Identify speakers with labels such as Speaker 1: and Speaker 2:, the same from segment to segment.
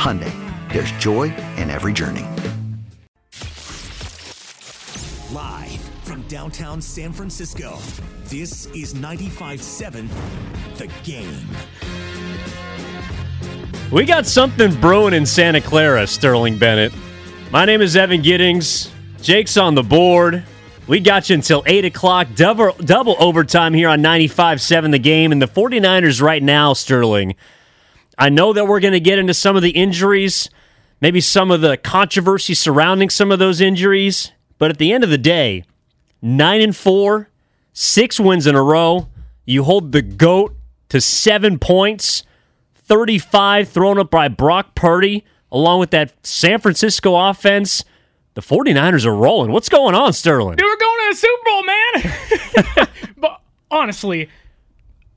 Speaker 1: Hyundai, there's joy in every journey.
Speaker 2: Live from downtown San Francisco, this is 95.7 The Game.
Speaker 3: We got something brewing in Santa Clara, Sterling Bennett. My name is Evan Giddings. Jake's on the board. We got you until 8 o'clock. Double, double overtime here on 95.7 The Game. And the 49ers right now, Sterling, I know that we're going to get into some of the injuries, maybe some of the controversy surrounding some of those injuries. But at the end of the day, 9 and 4, six wins in a row. You hold the GOAT to seven points, 35 thrown up by Brock Purdy, along with that San Francisco offense. The 49ers are rolling. What's going on, Sterling?
Speaker 4: Dude, we're going to the Super Bowl, man. but honestly,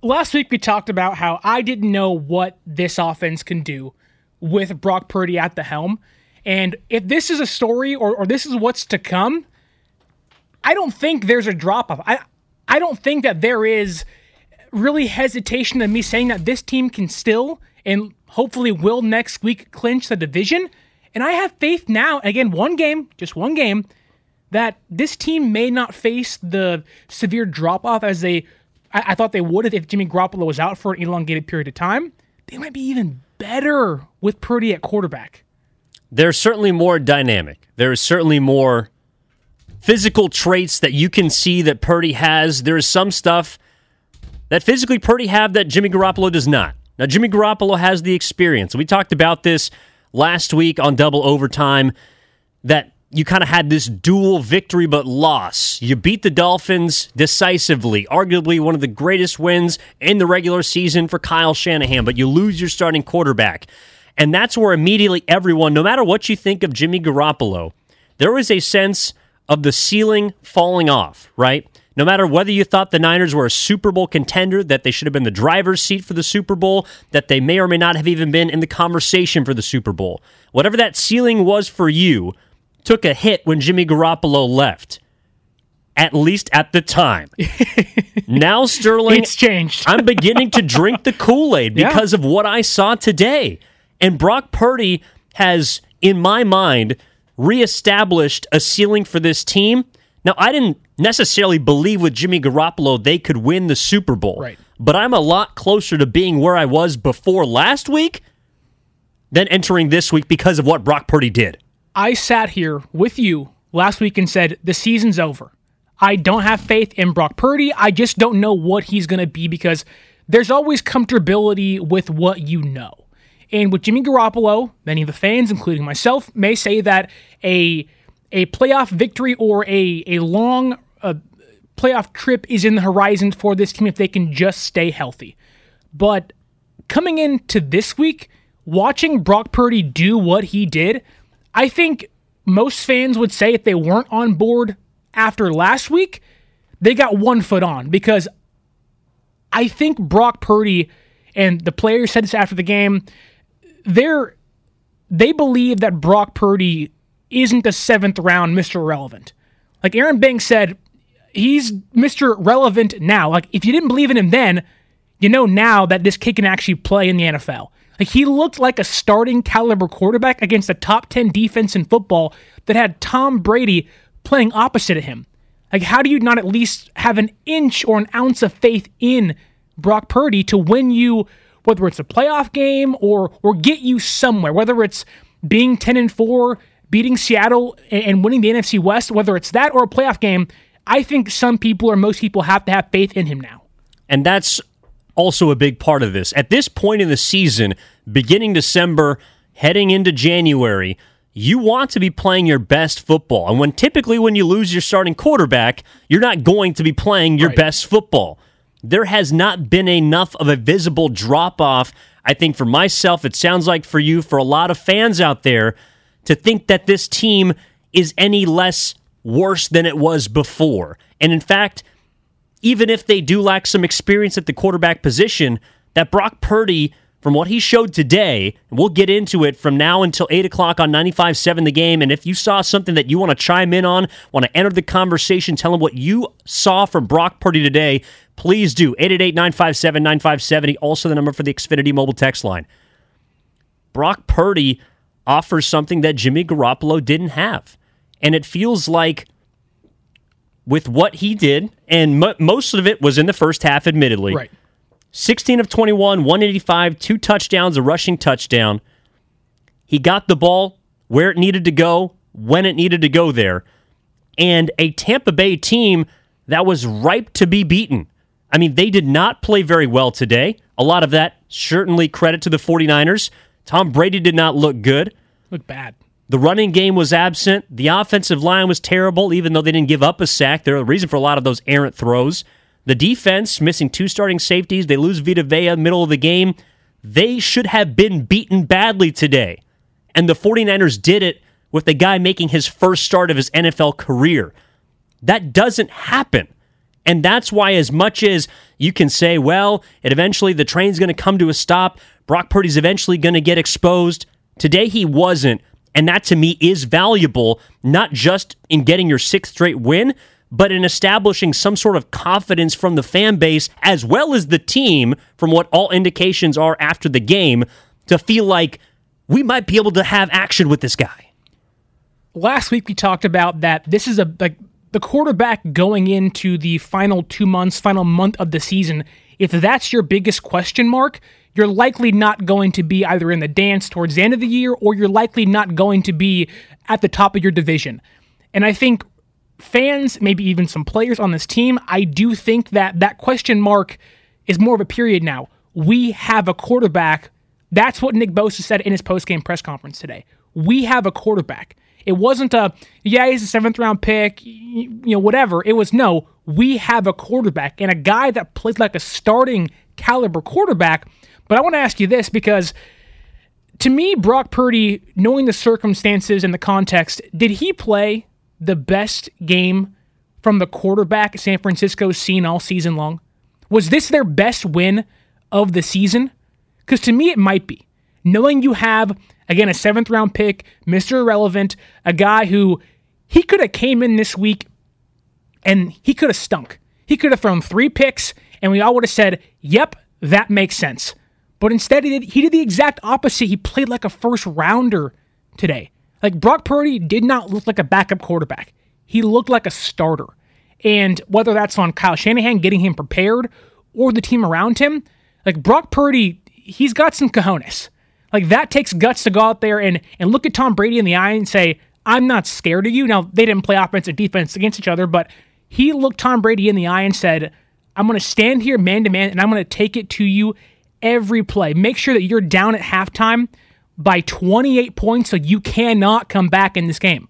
Speaker 4: last week we talked about how I didn't know what this offense can do with Brock Purdy at the helm. And if this is a story or, or this is what's to come, I don't think there's a drop off. I I don't think that there is really hesitation in me saying that this team can still and hopefully will next week clinch the division. And I have faith now, again, one game, just one game, that this team may not face the severe drop off as they I, I thought they would if, Jimmy Garoppolo was out for an elongated period of time. They might be even better with Purdy at quarterback.
Speaker 3: They're certainly more dynamic. There is certainly more physical traits that you can see that Purdy has. There is some stuff that physically Purdy have that Jimmy Garoppolo does not. Now Jimmy Garoppolo has the experience. We talked about this last week on double overtime that you kind of had this dual victory but loss. You beat the Dolphins decisively, arguably one of the greatest wins in the regular season for Kyle Shanahan, but you lose your starting quarterback. And that's where immediately everyone, no matter what you think of Jimmy Garoppolo, there was a sense of the ceiling falling off, right? No matter whether you thought the Niners were a Super Bowl contender, that they should have been the driver's seat for the Super Bowl, that they may or may not have even been in the conversation for the Super Bowl. Whatever that ceiling was for you took a hit when Jimmy Garoppolo left. At least at the time. now, Sterling,
Speaker 4: It's changed.
Speaker 3: I'm beginning to drink the Kool Aid
Speaker 4: Yeah.
Speaker 3: because of what I saw today. And Brock Purdy has, in my mind, reestablished a ceiling for this team. Now, I didn't necessarily believe with Jimmy Garoppolo they could win the Super Bowl.
Speaker 4: Right.
Speaker 3: But I'm a lot closer to being where I was before last week than entering this week because of what Brock Purdy did.
Speaker 4: I sat here with you last week and said the season's over. I don't have faith in Brock Purdy. I just don't know what he's going to be because there's always comfortability with what you know. And with Jimmy Garoppolo, many of the fans, including myself, may say that a a playoff victory or a a long uh, playoff trip is in the horizon for this team if they can just stay healthy. But coming into this week, watching Brock Purdy do what he did, I think most fans would say if they weren't on board after last week, they got one foot on because I think Brock Purdy and the players said this after the game, they're they believe that Brock Purdy isn't a seventh round Mr. Relevant. Like Aaron Banks said, he's Mr. Relevant now. Like if you didn't believe in him then, you know now that this kid can actually play in the NFL. Like he looked like a starting caliber quarterback against a top 10 defense in football that had Tom Brady playing opposite of him. Like how do you not at least have an inch or an ounce of faith in Brock Purdy to win you whether it's a playoff game or or get you somewhere, whether it's being 10 and 4, beating Seattle and winning the NFC West, whether it's that or a playoff game, I think some people or most people have to have faith in him now.
Speaker 3: And that's also a big part of this. At this point in the season, beginning December, heading into January, you want to be playing your best football. And when typically when you lose your starting quarterback, you're not going to be playing your right. best football. There has not been enough of a visible drop off. I think for myself, it sounds like for you, for a lot of fans out there, to think that this team is any less worse than it was before. And in fact, even if they do lack some experience at the quarterback position, that Brock Purdy, from what he showed today, and we'll get into it from now until 8 o'clock on 95 7 The Game. And if you saw something that you want to chime in on, want to enter the conversation, tell them what you saw from Brock Purdy today, please do. 888 957 9570, also the number for the Xfinity mobile text line. Brock Purdy offers something that Jimmy Garoppolo didn't have. And it feels like with what he did, and most of it was in the first half, admittedly.
Speaker 4: Right.
Speaker 3: 16 of 21, 185, two touchdowns, a rushing touchdown. He got the ball where it needed to go, when it needed to go there. And a Tampa Bay team that was ripe to be beaten. I mean, they did not play very well today. A lot of that certainly credit to the 49ers. Tom Brady did not look good.
Speaker 4: Look bad.
Speaker 3: The running game was absent. The offensive line was terrible, even though they didn't give up a sack. They're the reason for a lot of those errant throws. The defense, missing two starting safeties. They lose Vita Vea middle of the game. They should have been beaten badly today. And the 49ers did it with the guy making his first start of his NFL career. That doesn't happen. And that's why, as much as you can say, well, it eventually the train's going to come to a stop, Brock Purdy's eventually going to get exposed. Today he wasn't. And that to me is valuable, not just in getting your sixth straight win, but in establishing some sort of confidence from the fan base as well as the team, from what all indications are after the game, to feel like we might be able to have action with this guy.
Speaker 4: Last week we talked about that this is a like the quarterback going into the final two months, final month of the season. If that's your biggest question mark, you're likely not going to be either in the dance towards the end of the year or you're likely not going to be at the top of your division. And I think fans, maybe even some players on this team, I do think that that question mark is more of a period now. We have a quarterback. That's what Nick Bosa said in his postgame press conference today. We have a quarterback. It wasn't a, yeah, he's a seventh round pick, you know, whatever. It was, no, we have a quarterback and a guy that plays like a starting caliber quarterback but I want to ask you this because to me, Brock Purdy, knowing the circumstances and the context, did he play the best game from the quarterback San Francisco's seen all season long? Was this their best win of the season? Because to me, it might be. Knowing you have, again, a seventh round pick, Mr. Irrelevant, a guy who he could have came in this week and he could have stunk. He could have thrown three picks and we all would have said, yep, that makes sense. But instead, he did, he did the exact opposite. He played like a first rounder today. Like Brock Purdy did not look like a backup quarterback. He looked like a starter. And whether that's on Kyle Shanahan getting him prepared or the team around him, like Brock Purdy, he's got some cojones. Like that takes guts to go out there and, and look at Tom Brady in the eye and say, I'm not scared of you. Now, they didn't play offense and defense against each other, but he looked Tom Brady in the eye and said, I'm going to stand here man to man and I'm going to take it to you every play. Make sure that you're down at halftime by 28 points so you cannot come back in this game.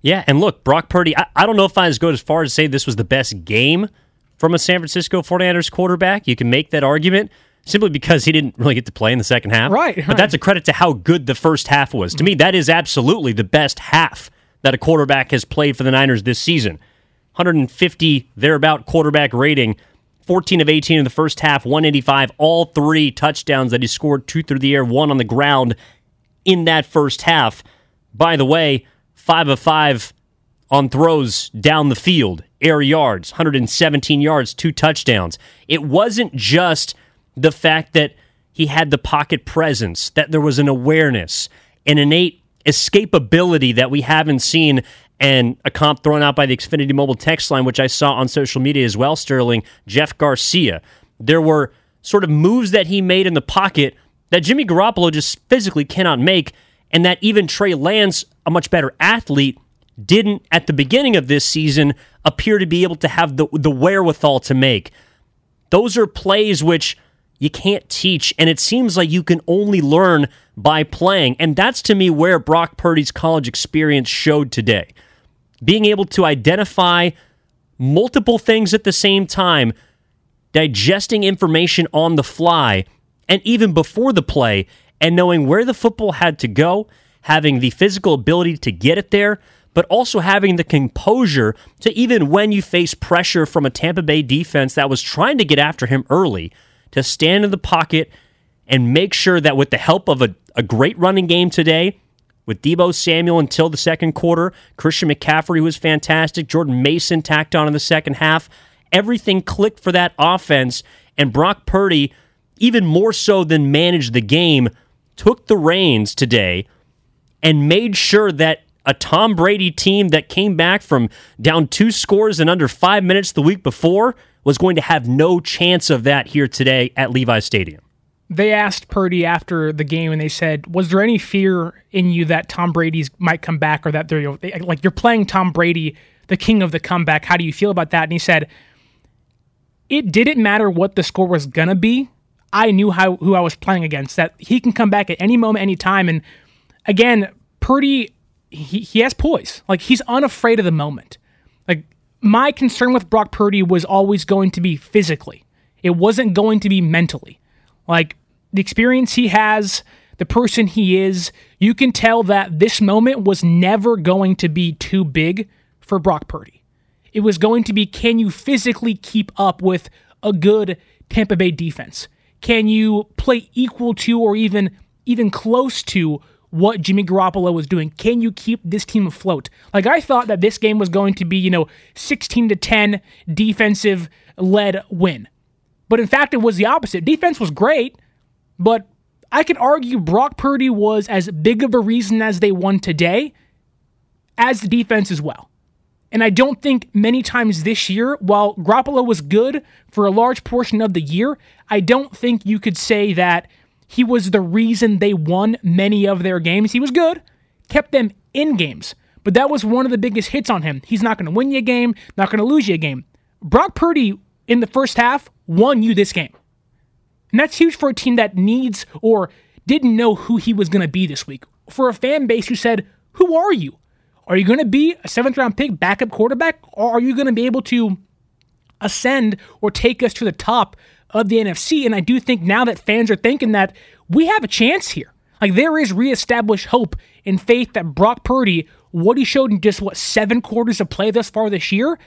Speaker 3: Yeah, and look, Brock Purdy, I, I don't know if I go as far as say this was the best game from a San Francisco 49ers quarterback. You can make that argument simply because he didn't really get to play in the second half.
Speaker 4: Right.
Speaker 3: But that's a credit to how good the first half was. To me, mm. that is absolutely the best half that a quarterback has played for the Niners this season. 150 thereabout quarterback rating 14 of 18 in the first half, 185, all three touchdowns that he scored, two through the air, one on the ground in that first half. by the way, five of five on throws down the field, air yards, 117 yards, two touchdowns. It wasn't just the fact that he had the pocket presence, that there was an awareness, an innate escapability that we haven't seen, and a comp thrown out by the Xfinity Mobile text line, which I saw on social media as well, Sterling, Jeff Garcia. There were sort of moves that he made in the pocket that Jimmy Garoppolo just physically cannot make, and that even Trey Lance, a much better athlete, didn't at the beginning of this season appear to be able to have the, the wherewithal to make. Those are plays which you can't teach, and it seems like you can only learn by playing. And that's to me where Brock Purdy's college experience showed today. Being able to identify multiple things at the same time, digesting information on the fly, and even before the play, and knowing where the football had to go, having the physical ability to get it there, but also having the composure to even when you face pressure from a Tampa Bay defense that was trying to get after him early, to stand in the pocket and make sure that with the help of a, a great running game today, with Deebo Samuel until the second quarter, Christian McCaffrey was fantastic, Jordan Mason tacked on in the second half, everything clicked for that offense, and Brock Purdy, even more so than managed the game, took the reins today and made sure that a Tom Brady team that came back from down two scores in under five minutes the week before was going to have no chance of that here today at Levi Stadium.
Speaker 4: They asked Purdy after the game, and they said, "Was there any fear in you that Tom Brady's might come back, or that they're you know, like you're playing Tom Brady, the king of the comeback? How do you feel about that?" And he said, "It didn't matter what the score was gonna be. I knew how who I was playing against. That he can come back at any moment, any time. And again, Purdy, he, he has poise. Like he's unafraid of the moment. Like my concern with Brock Purdy was always going to be physically. It wasn't going to be mentally. Like the experience he has, the person he is, you can tell that this moment was never going to be too big for Brock Purdy. It was going to be can you physically keep up with a good Tampa Bay defense? Can you play equal to or even even close to what Jimmy Garoppolo was doing. Can you keep this team afloat? Like I thought that this game was going to be, you know, 16 to 10 defensive led win. But in fact, it was the opposite. Defense was great, but I could argue Brock Purdy was as big of a reason as they won today as the defense as well. And I don't think many times this year, while Garoppolo was good for a large portion of the year, I don't think you could say that he was the reason they won many of their games. He was good, kept them in games, but that was one of the biggest hits on him. He's not going to win you a game, not going to lose you a game. Brock Purdy in the first half won you this game. And that's huge for a team that needs or didn't know who he was going to be this week. For a fan base who said, Who are you? Are you going to be a seventh round pick, backup quarterback? Or are you going to be able to ascend or take us to the top of the NFC. And I do think now that fans are thinking that we have a chance here. Like there is reestablished hope and faith that Brock Purdy, what he showed in just what seven quarters of play thus far this year,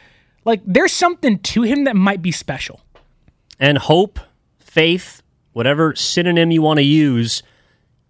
Speaker 4: like there's something to him that might be special.
Speaker 3: And hope, faith, whatever synonym you want to use,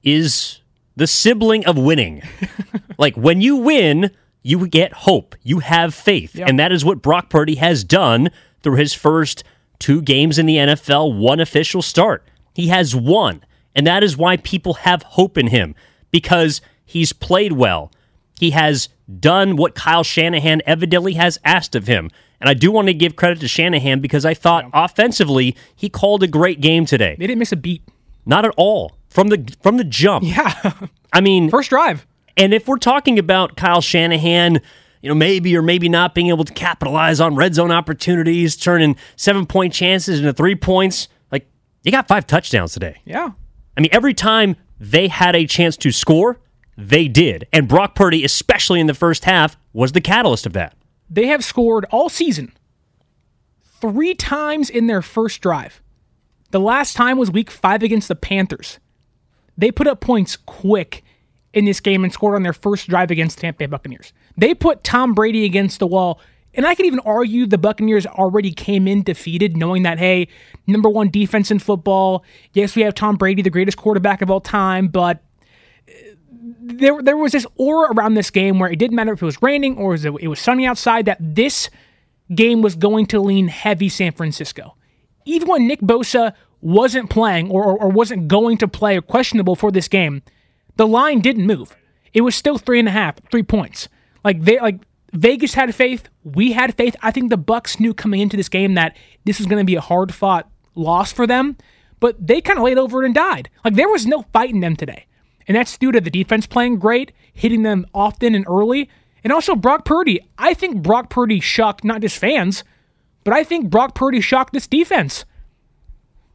Speaker 3: is the sibling of winning. like when you win, you get hope, you have faith.
Speaker 4: Yep.
Speaker 3: And that is what Brock Purdy has done through his first two games in the NFL, one official start. He has won. And that is why people have hope in him because he's played well. He has done what Kyle Shanahan evidently has asked of him. And I do want to give credit to Shanahan because I thought yeah. offensively he called a great game today.
Speaker 4: They didn't miss a beat.
Speaker 3: Not at all. From the from the jump.
Speaker 4: Yeah.
Speaker 3: I mean
Speaker 4: first drive.
Speaker 3: And if we're talking about Kyle Shanahan you know, maybe or maybe not being able to capitalize on red zone opportunities, turning seven point chances into three points. Like, you got five touchdowns today.
Speaker 4: Yeah.
Speaker 3: I mean, every time they had a chance to score, they did. And Brock Purdy, especially in the first half, was the catalyst of that.
Speaker 4: They have scored all season three times in their first drive. The last time was week five against the Panthers. They put up points quick in this game and scored on their first drive against the Tampa Bay Buccaneers. They put Tom Brady against the wall. And I can even argue the Buccaneers already came in defeated, knowing that, hey, number one defense in football. Yes, we have Tom Brady, the greatest quarterback of all time, but there there was this aura around this game where it didn't matter if it was raining or it was sunny outside that this game was going to lean heavy San Francisco. Even when Nick Bosa wasn't playing or, or, or wasn't going to play or questionable for this game, the line didn't move. It was still three and a half, three points. Like they like Vegas had faith, we had faith. I think the Bucks knew coming into this game that this was going to be a hard fought loss for them, but they kind of laid over it and died. Like there was no fight in them today. And that's due to the defense playing great, hitting them often and early, and also Brock Purdy. I think Brock Purdy shocked not just fans, but I think Brock Purdy shocked this defense.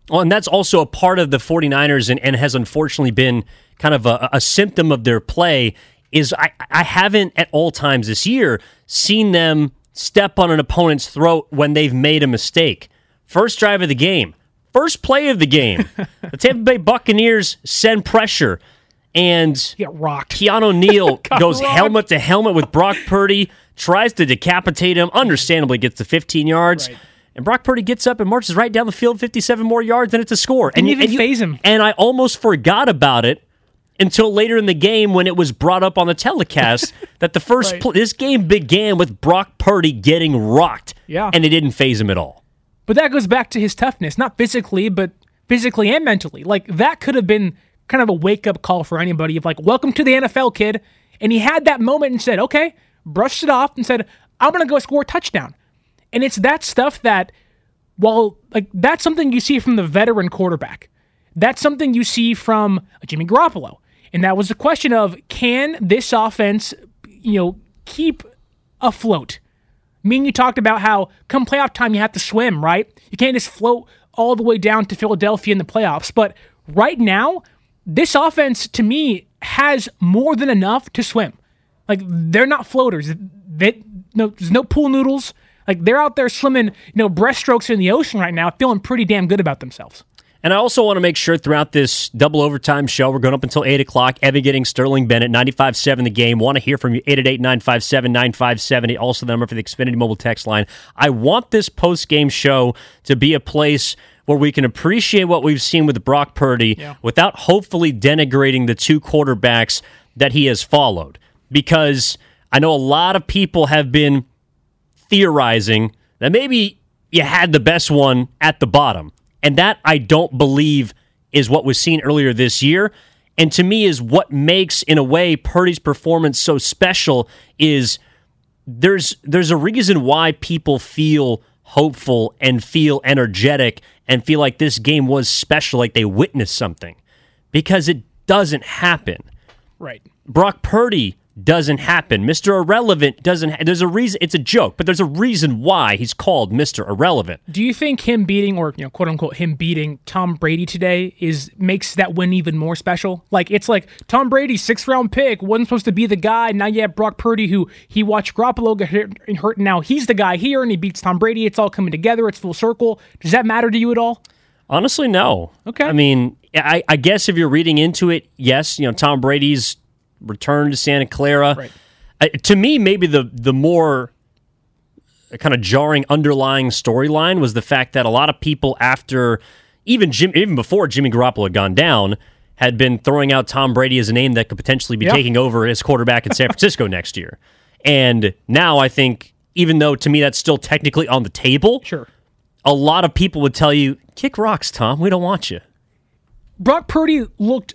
Speaker 3: Well, and that's also a part of the 49ers and, and has unfortunately been kind of a, a symptom of their play is I, I haven't at all times this year seen them step on an opponent's throat when they've made a mistake. First drive of the game, first play of the game, the Tampa Bay Buccaneers send pressure and
Speaker 4: get rocked.
Speaker 3: Keanu Neal goes rocked. helmet to helmet with Brock Purdy, tries to decapitate him, understandably gets to 15 yards. Right. And Brock Purdy gets up and marches right down the field, 57 more yards, and it's a score.
Speaker 4: And you didn't
Speaker 3: and
Speaker 4: even
Speaker 3: and
Speaker 4: faze him.
Speaker 3: And I almost forgot about it until later in the game when it was brought up on the telecast that the first right. pl- this game began with Brock Purdy getting rocked.
Speaker 4: Yeah.
Speaker 3: And it didn't faze him at all.
Speaker 4: But that goes back to his toughness, not physically, but physically and mentally. Like that could have been kind of a wake up call for anybody of like, welcome to the NFL, kid. And he had that moment and said, okay, brushed it off and said, I'm going to go score a touchdown. And it's that stuff that, while like that's something you see from the veteran quarterback, that's something you see from Jimmy Garoppolo. And that was the question of can this offense, you know, keep afloat? I mean, you talked about how come playoff time you have to swim, right? You can't just float all the way down to Philadelphia in the playoffs. But right now, this offense to me has more than enough to swim. Like they're not floaters. They, no, there's no pool noodles. Like they're out there swimming, you know, breaststrokes in the ocean right now, feeling pretty damn good about themselves.
Speaker 3: And I also want to make sure throughout this double overtime show, we're going up until 8 o'clock. Evan Giddings Sterling Bennett, 95 7 the game. Want to hear from you, 888 957 9570. Also, the number for the Xfinity mobile text line. I want this post game show to be a place where we can appreciate what we've seen with Brock Purdy yeah. without hopefully denigrating the two quarterbacks that he has followed. Because I know a lot of people have been theorizing that maybe you had the best one at the bottom. And that I don't believe is what was seen earlier this year. And to me, is what makes, in a way, Purdy's performance so special. Is there's there's a reason why people feel hopeful and feel energetic and feel like this game was special, like they witnessed something, because it doesn't happen.
Speaker 4: Right.
Speaker 3: Brock Purdy doesn't happen. Mr. Irrelevant doesn't. Ha- there's a reason. It's a joke, but there's a reason why he's called Mr. Irrelevant.
Speaker 4: Do you think him beating, or you know, quote unquote, him beating Tom Brady today is makes that win even more special? Like it's like Tom Brady, sixth round pick, wasn't supposed to be the guy. Now you have Brock Purdy, who he watched Garoppolo get hurt, hurt and now he's the guy here, and he beats Tom Brady. It's all coming together. It's full circle. Does that matter to you at all?
Speaker 3: Honestly, no.
Speaker 4: Okay.
Speaker 3: I mean, I, I guess if you're reading into it, yes. You know, Tom Brady's return to Santa Clara.
Speaker 4: Right.
Speaker 3: Uh, to me, maybe the the more kind of jarring underlying storyline was the fact that a lot of people after even Jim even before Jimmy Garoppolo had gone down had been throwing out Tom Brady as a name that could potentially be taking over as quarterback in San Francisco next year. And now I think even though to me that's still technically on the table,
Speaker 4: sure.
Speaker 3: A lot of people would tell you, "Kick rocks, Tom. We don't want you."
Speaker 4: Brock Purdy looked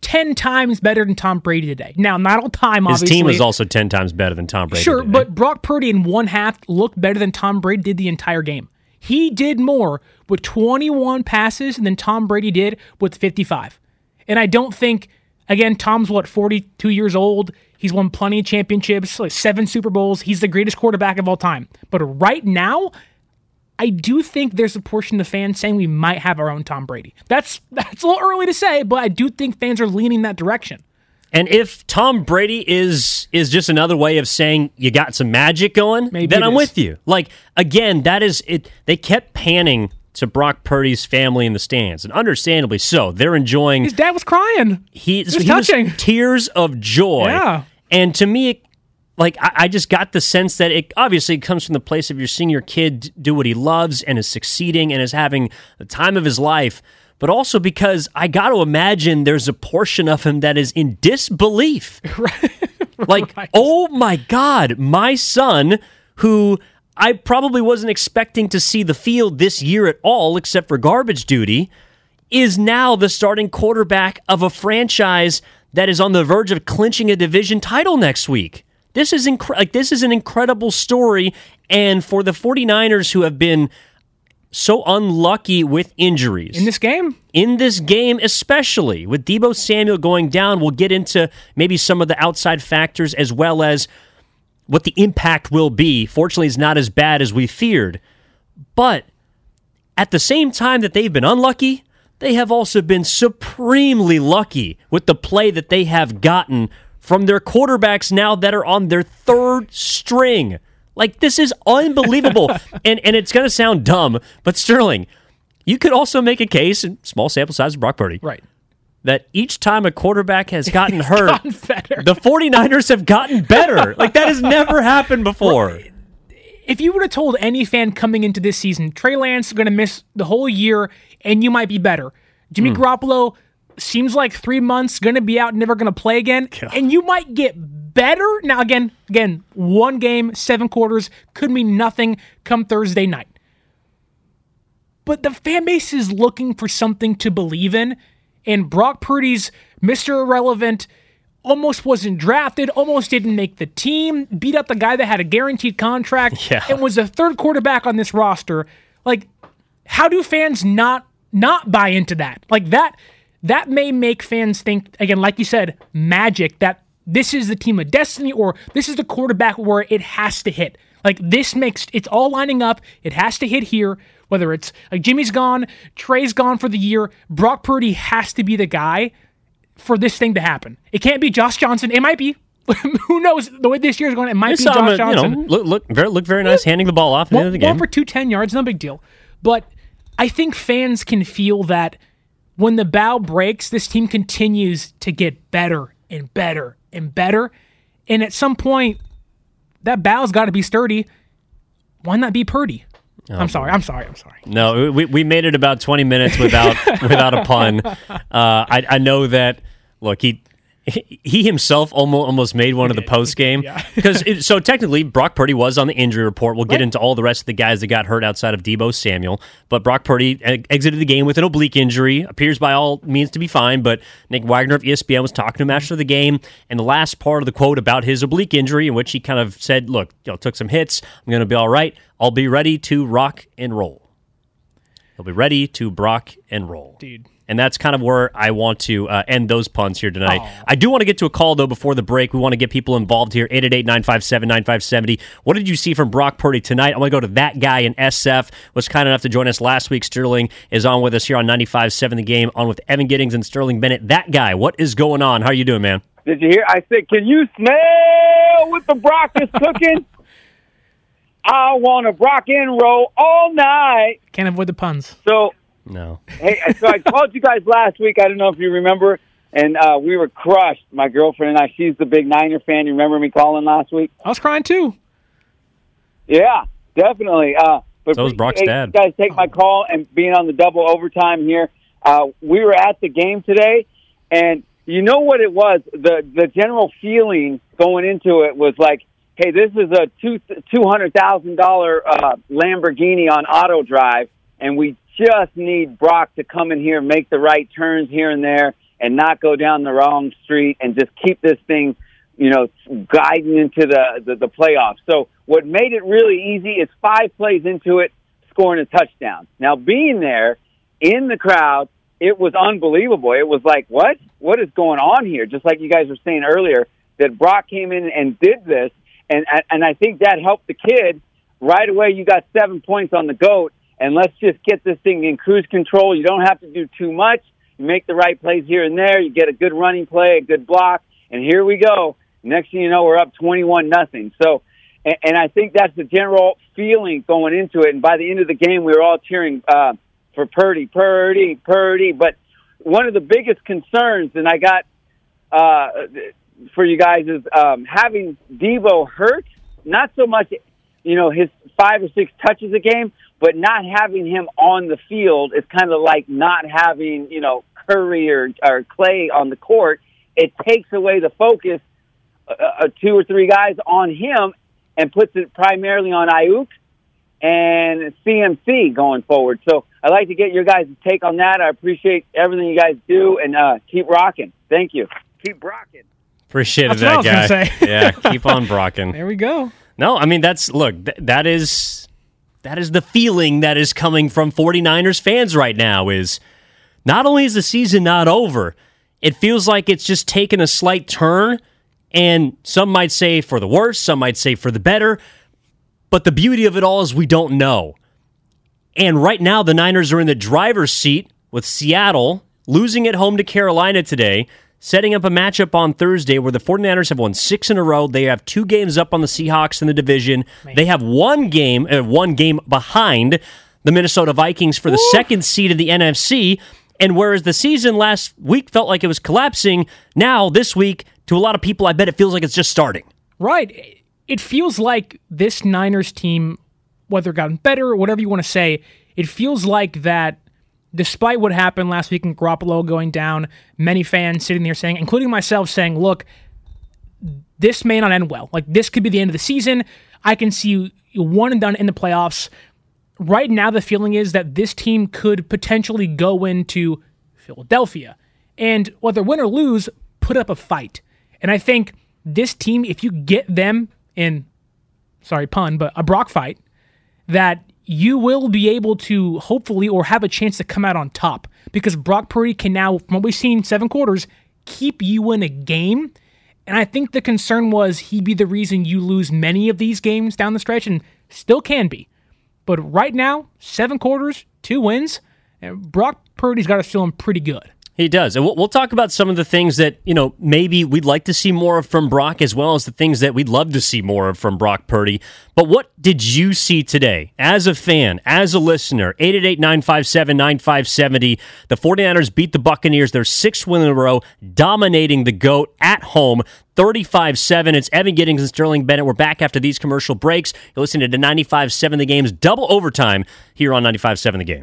Speaker 4: 10 times better than Tom Brady today. Now, not all time,
Speaker 3: His
Speaker 4: obviously.
Speaker 3: team is also 10 times better than Tom Brady.
Speaker 4: Sure,
Speaker 3: today.
Speaker 4: but Brock Purdy in one half looked better than Tom Brady did the entire game. He did more with 21 passes than Tom Brady did with 55. And I don't think, again, Tom's what, 42 years old? He's won plenty of championships, like seven Super Bowls. He's the greatest quarterback of all time. But right now, I do think there's a portion of the fans saying we might have our own Tom Brady. That's that's a little early to say, but I do think fans are leaning that direction.
Speaker 3: And if Tom Brady is is just another way of saying you got some magic going,
Speaker 4: Maybe
Speaker 3: then I'm
Speaker 4: is.
Speaker 3: with you. Like again, that is it. They kept panning to Brock Purdy's family in the stands, and understandably so. They're enjoying.
Speaker 4: His dad was crying.
Speaker 3: He,
Speaker 4: was
Speaker 3: he
Speaker 4: touching.
Speaker 3: was tears of joy.
Speaker 4: Yeah.
Speaker 3: And to me, it, like I, I just got the sense that it obviously comes from the place of you're seeing your kid do what he loves and is succeeding and is having the time of his life. but also because I got to imagine there's a portion of him that is in disbelief. like,
Speaker 4: Right.
Speaker 3: oh my God, my son, who I probably wasn't expecting to see the field this year at all, except for garbage duty, is now the starting quarterback of a franchise that is on the verge of clinching a division title next week. This is incre- like this is an incredible story and for the 49ers who have been so unlucky with injuries
Speaker 4: In this game,
Speaker 3: in this game, especially with Deebo Samuel going down, we'll get into maybe some of the outside factors as well as what the impact will be. Fortunately, it's not as bad as we feared. But at the same time that they've been unlucky, they have also been supremely lucky with the play that they have gotten from their quarterbacks now that are on their third string. Like this is unbelievable. and and it's going to sound dumb, but Sterling, you could also make a case, in small sample size of Brock Purdy,
Speaker 4: right?
Speaker 3: that each time a quarterback has gotten hurt,
Speaker 4: gotten
Speaker 3: the 49ers have gotten better. like that has never happened before.
Speaker 4: If you would have told any fan coming into this season, Trey Lance is going to miss the whole year and you might be better. Jimmy hmm. Garoppolo seems like three months, going to be out, never going to play again, and you might get better. Now, again, again, one game, seven quarters could mean nothing come Thursday night. But the fan base is looking for something to believe in, and Brock Purdy's Mr. Irrelevant almost wasn't drafted, almost didn't make the team, beat up the guy that had a guaranteed contract,
Speaker 3: Yeah.
Speaker 4: and was the third quarterback on this roster. Like, how do fans not not buy into that? Like that that may make fans think again, like you said, magic that this is the team of destiny or this is the quarterback where it has to hit. Like this makes it's all lining up. It has to hit here. Whether it's like Jimmy's gone, Trey's gone for the year, Brock Purdy has to be the guy for this thing to happen. It can't be Josh Johnson. It might be. Who knows the way this year is going? It might
Speaker 3: I
Speaker 4: be Josh
Speaker 3: uh, you
Speaker 4: Johnson.
Speaker 3: know, look, look very, look very nice, handing the ball off at the end of the game.
Speaker 4: One for two ten yards, no big deal. But I think fans can feel that when the bow breaks, this team continues to get better and better and better. And at some point, that bow's got to be sturdy. Why not be Purdy?
Speaker 3: Oh,
Speaker 4: I'm sorry. I'm sorry. I'm sorry.
Speaker 3: No, we, we made it about 20 minutes without without a pun. Uh, I, I know that. Look, he he himself almost almost made one of the post game because it, so technically Brock Purdy was on the injury report. We'll get into all the rest of the guys that got hurt outside of Deebo Samuel, but Brock Purdy exited the game with an oblique injury. Appears by all means to be fine, but Nick Wagoner of ESPN was talking to him after the game, and the last part of the quote about his oblique injury, in which he kind of said, "Look, you know, took some hits. I'm going to be all right. I'll be ready to rock and roll." He'll be ready to Brock and roll.
Speaker 4: Dude.
Speaker 3: And that's kind of where I want to uh, end those puns here tonight. I do want to get to a call, though, before the break. We want to get people involved here. 888 957 9570. What did you see from Brock Purdy tonight? I want to go to that guy in SF. Was kind enough to join us last week. Sterling is on with us here on 95.7 The Game, on with Evan Giddings and Sterling Bennett. That guy, what is going on? How are you doing, man?
Speaker 5: Did you hear? I said, "Can you smell what the Brock is cooking?" I want a Brock and roll all night.
Speaker 4: Can't avoid the puns.
Speaker 5: So,
Speaker 3: No.
Speaker 5: hey, so I called you guys last week. I don't know if you remember, and uh, we were crushed. My girlfriend and I. She's the big Niner fan. You remember me calling last week?
Speaker 4: I was crying too.
Speaker 5: Yeah, definitely. Uh, but
Speaker 3: So was Brock's dad.
Speaker 5: You guys take my call and being on the double overtime here. Uh, we were at the game today, and you know what it was? The the general feeling going into it was like, hey, this is a two two hundred thousand dollar uh, Lamborghini on auto drive, and we just need Brock to come in here, make the right turns here and there, and not go down the wrong street, and just keep this thing you know, guiding into the, the, the playoffs. So what made it really easy is five plays into it, scoring a touchdown. Now being there in the crowd, it was unbelievable. It was like, what? What is going on here? Just like you guys were saying earlier, that Brock came in and did this, and and I think that helped the kid right away. You got seven points on the goat, and let's just get this thing in cruise control. You don't have to do too much. You make the right plays here and there. You get a good running play, a good block, and here we go. Next thing you know, we're up twenty-one nothing. So, and, and I think that's the general feeling going into it. And by the end of the game, we were all cheering uh, for Purdy, Purdy, Purdy. But one of the biggest concerns, and I got uh, for you guys, is um, having Deebo hurt. Not so much, you know, his five or six touches a game, but not having him on the field is kind of like not having, you know, Curry or, or Clay on the court. It takes away the focus, uh, uh, two or three guys on him, and puts it primarily on Aiyuk and CMC going forward. So I'd like to get your guys' take on that. I appreciate everything you guys do, and uh, keep rocking. Thank you. Keep rocking.
Speaker 3: Appreciated
Speaker 4: That's what
Speaker 3: that guy.
Speaker 4: say.
Speaker 3: yeah, keep on rocking.
Speaker 4: There we go.
Speaker 3: No, I mean that's look, th- that is that is the feeling that is coming from 49ers fans right now is not only is the season not over, it feels like it's just taken a slight turn and some might say for the worse, some might say for the better, but the beauty of it all is we don't know. And right now the Niners are in the driver's seat with Seattle losing at home to Carolina today setting up a matchup on Thursday where the 49ers have won six in a row. They have two games up on the Seahawks in the division. They have one game, uh, one game behind the Minnesota Vikings for the second seed of the NFC. And whereas the season last week felt like it was collapsing, now this week, to a lot of people, I bet it feels like it's just starting.
Speaker 4: Right. It feels like this Niners team, whether it gotten better or whatever you want to say, it feels like that despite what happened last week in Garoppolo going down, many fans sitting there saying, including myself, saying, look, this may not end well. Like, this could be the end of the season. I can see you one and done in the playoffs. Right now, the feeling is that this team could potentially go into Philadelphia and whether win or lose, put up a fight. And I think this team, if you get them in, sorry, pun, but a Brock fight, that you will be able to hopefully or have a chance to come out on top because Brock Purdy can now, from what we've seen, seven quarters, keep you in a game. And I think the concern was he'd be the reason you lose many of these games down the stretch and still can be. But right now, seven quarters, two wins, and Brock Purdy's got us feeling pretty good.
Speaker 3: He does. And we'll, talk about some of the things that, you know, maybe we'd like to see more of from Brock, as well as the things that we'd love to see more of from Brock Purdy. But what did you see today as a fan, as a listener? 888 957 9570. The 49ers beat the Buccaneers, their sixth win in a row, dominating the GOAT at home. 35 7. It's Evan Giddings and Sterling Bennett. We're back after these commercial breaks. You're listening to 95 7 the game's double overtime here on 95 7 the game.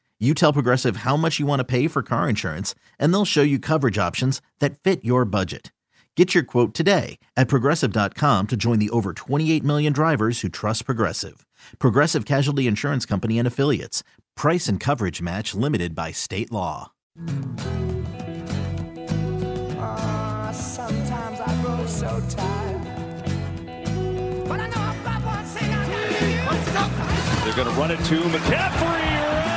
Speaker 6: You tell Progressive how much you want to pay for car insurance, and they'll show you coverage options that fit your budget. Get your quote today at progressive.com to join the over 28 million drivers who trust Progressive. Progressive Casualty Insurance Company and Affiliates. Price and coverage match limited by state law.
Speaker 7: Ah, sometimes I grow so tired. But I know I've got one thing I gotta you.
Speaker 8: They're going to run it to McCaffrey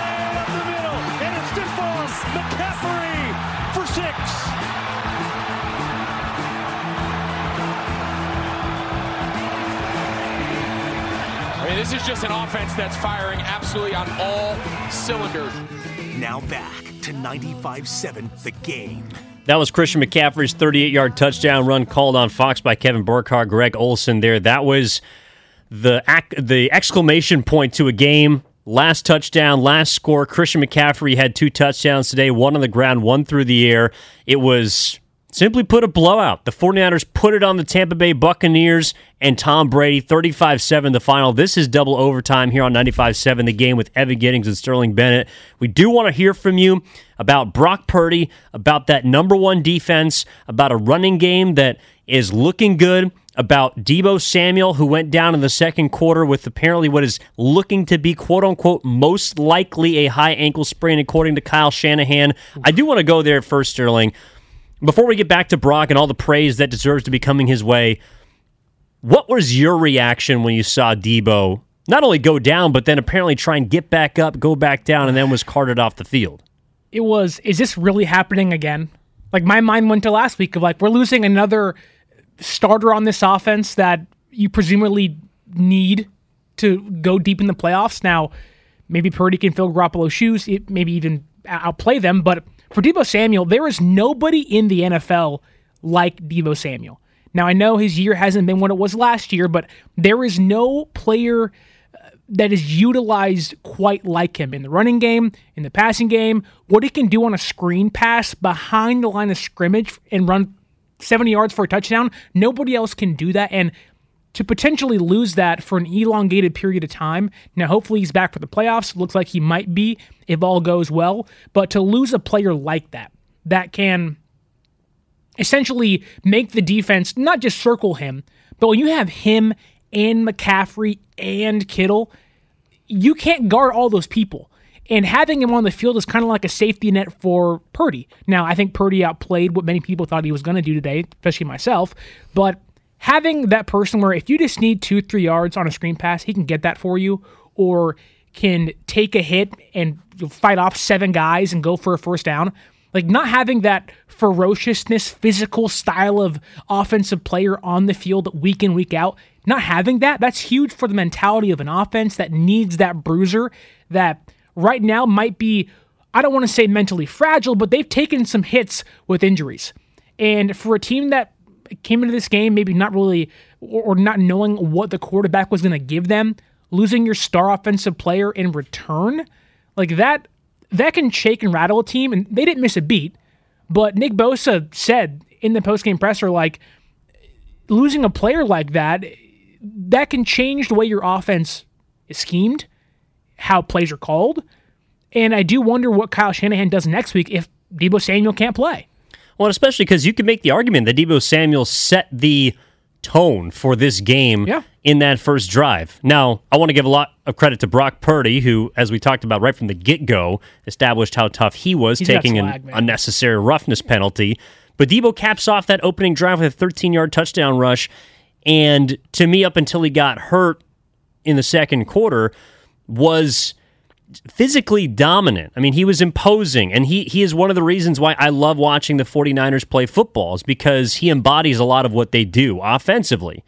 Speaker 8: McCaffrey for six.
Speaker 9: I mean, this is just an offense that's firing absolutely on all cylinders.
Speaker 2: Now back to 95 7, the game.
Speaker 3: That was Christian McCaffrey's 38 yard touchdown run called on Fox by Kevin Burkhardt, Greg Olsen there. That was the ac- the exclamation point to a game Last touchdown, last score. Christian McCaffrey had two touchdowns today, one on the ground, one through the air. It was simply put a blowout. The 49ers put it on the Tampa Bay Buccaneers and Tom Brady, 35 7 the final. This is double overtime here on 95 7, the game with Evan Giddings and Sterling Bennett. We do want to hear from you about Brock Purdy, about that number one defense, about a running game that is looking good. About Deebo Samuel, who went down in the second quarter with apparently what is looking to be quote unquote most likely a high ankle sprain, according to Kyle Shanahan. I do want to go there first, Sterling. Before we get back to Brock and all the praise that deserves to be coming his way, what was your reaction when you saw Deebo not only go down, but then apparently try and get back up, go back down, and then was carted off the field?
Speaker 4: It was, is this really happening again? Like my mind went to last week of like, we're losing another starter on this offense that you presumably need to go deep in the playoffs. Now, maybe Purdy can fill Garoppolo's shoes, it, maybe even outplay them, but for Deebo Samuel, there is nobody in the NFL like Deebo Samuel. Now, I know his year hasn't been what it was last year, but there is no player uh, that is utilized quite like him in the running game, in the passing game, what he can do on a screen pass behind the line of scrimmage and run 70 yards for a touchdown. Nobody else can do that. And to potentially lose that for an elongated period of time. Now, hopefully, he's back for the playoffs. Looks like he might be if all goes well. But to lose a player like that, that can essentially make the defense not just circle him, but when you have him and McCaffrey and Kittle, you can't guard all those people. And having him on the field is kind of like a safety net for Purdy. Now, I think Purdy outplayed what many people thought he was going to do today, especially myself. But having that person where if you just need two, three yards on a screen pass, he can get that for you, or can take a hit and fight off seven guys and go for a first down. Like not having that ferociousness, physical style of offensive player on the field week in, week out, not having that, that's huge for the mentality of an offense that needs that bruiser that right now might be, I don't want to say mentally fragile, but they've taken some hits with injuries. And for a team that came into this game maybe not really, or, or not knowing what the quarterback was going to give them, losing your star offensive player in return, like that that can shake and rattle a team. And they didn't miss a beat. But Nick Bosa said in the postgame presser, like, losing a player like that, that can change the way your offense is schemed, how plays are called. And I do wonder what Kyle Shanahan does next week if Deebo Samuel can't play.
Speaker 3: Well, especially because you could make the argument that Deebo Samuel set the tone for this game
Speaker 4: yeah.
Speaker 3: in that first drive. Now, I want to give a lot of credit to Brock Purdy, who, as we talked about right from the get go, established how tough he was,
Speaker 4: He's
Speaker 3: taking an
Speaker 4: man.
Speaker 3: unnecessary roughness penalty. But Deebo caps off that opening drive with a 13 yard touchdown rush. And to me, up until he got hurt in the second quarter, was physically dominant. I mean, he was imposing, and he he is one of the reasons why I love watching the 49ers play football is because he embodies a lot of what they do offensively.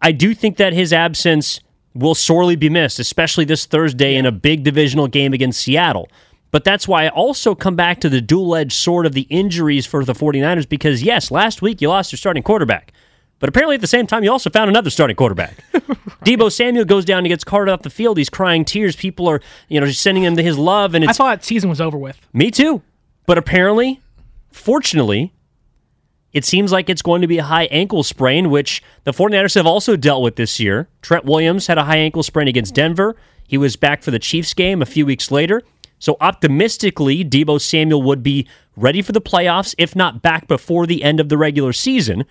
Speaker 3: I do think that his absence will sorely be missed, especially this Thursday in a big divisional game against Seattle. But that's why I also come back to the dual edged sword of the injuries for the 49ers because, yes, last week you lost your starting quarterback. But apparently at the same time, you also found another starting quarterback. Deebo Samuel goes down and gets carted off the field. He's crying tears. People are, you know, just sending him to his love. And
Speaker 4: I thought season was over with.
Speaker 3: me too. But apparently, fortunately, it seems like it's going to be a high ankle sprain, which the 49ers have also dealt with this year. Trent Williams had a high ankle sprain against Denver. He was back for the Chiefs game a few weeks later. So optimistically, Deebo Samuel would be ready for the playoffs, if not back before the end of the regular season.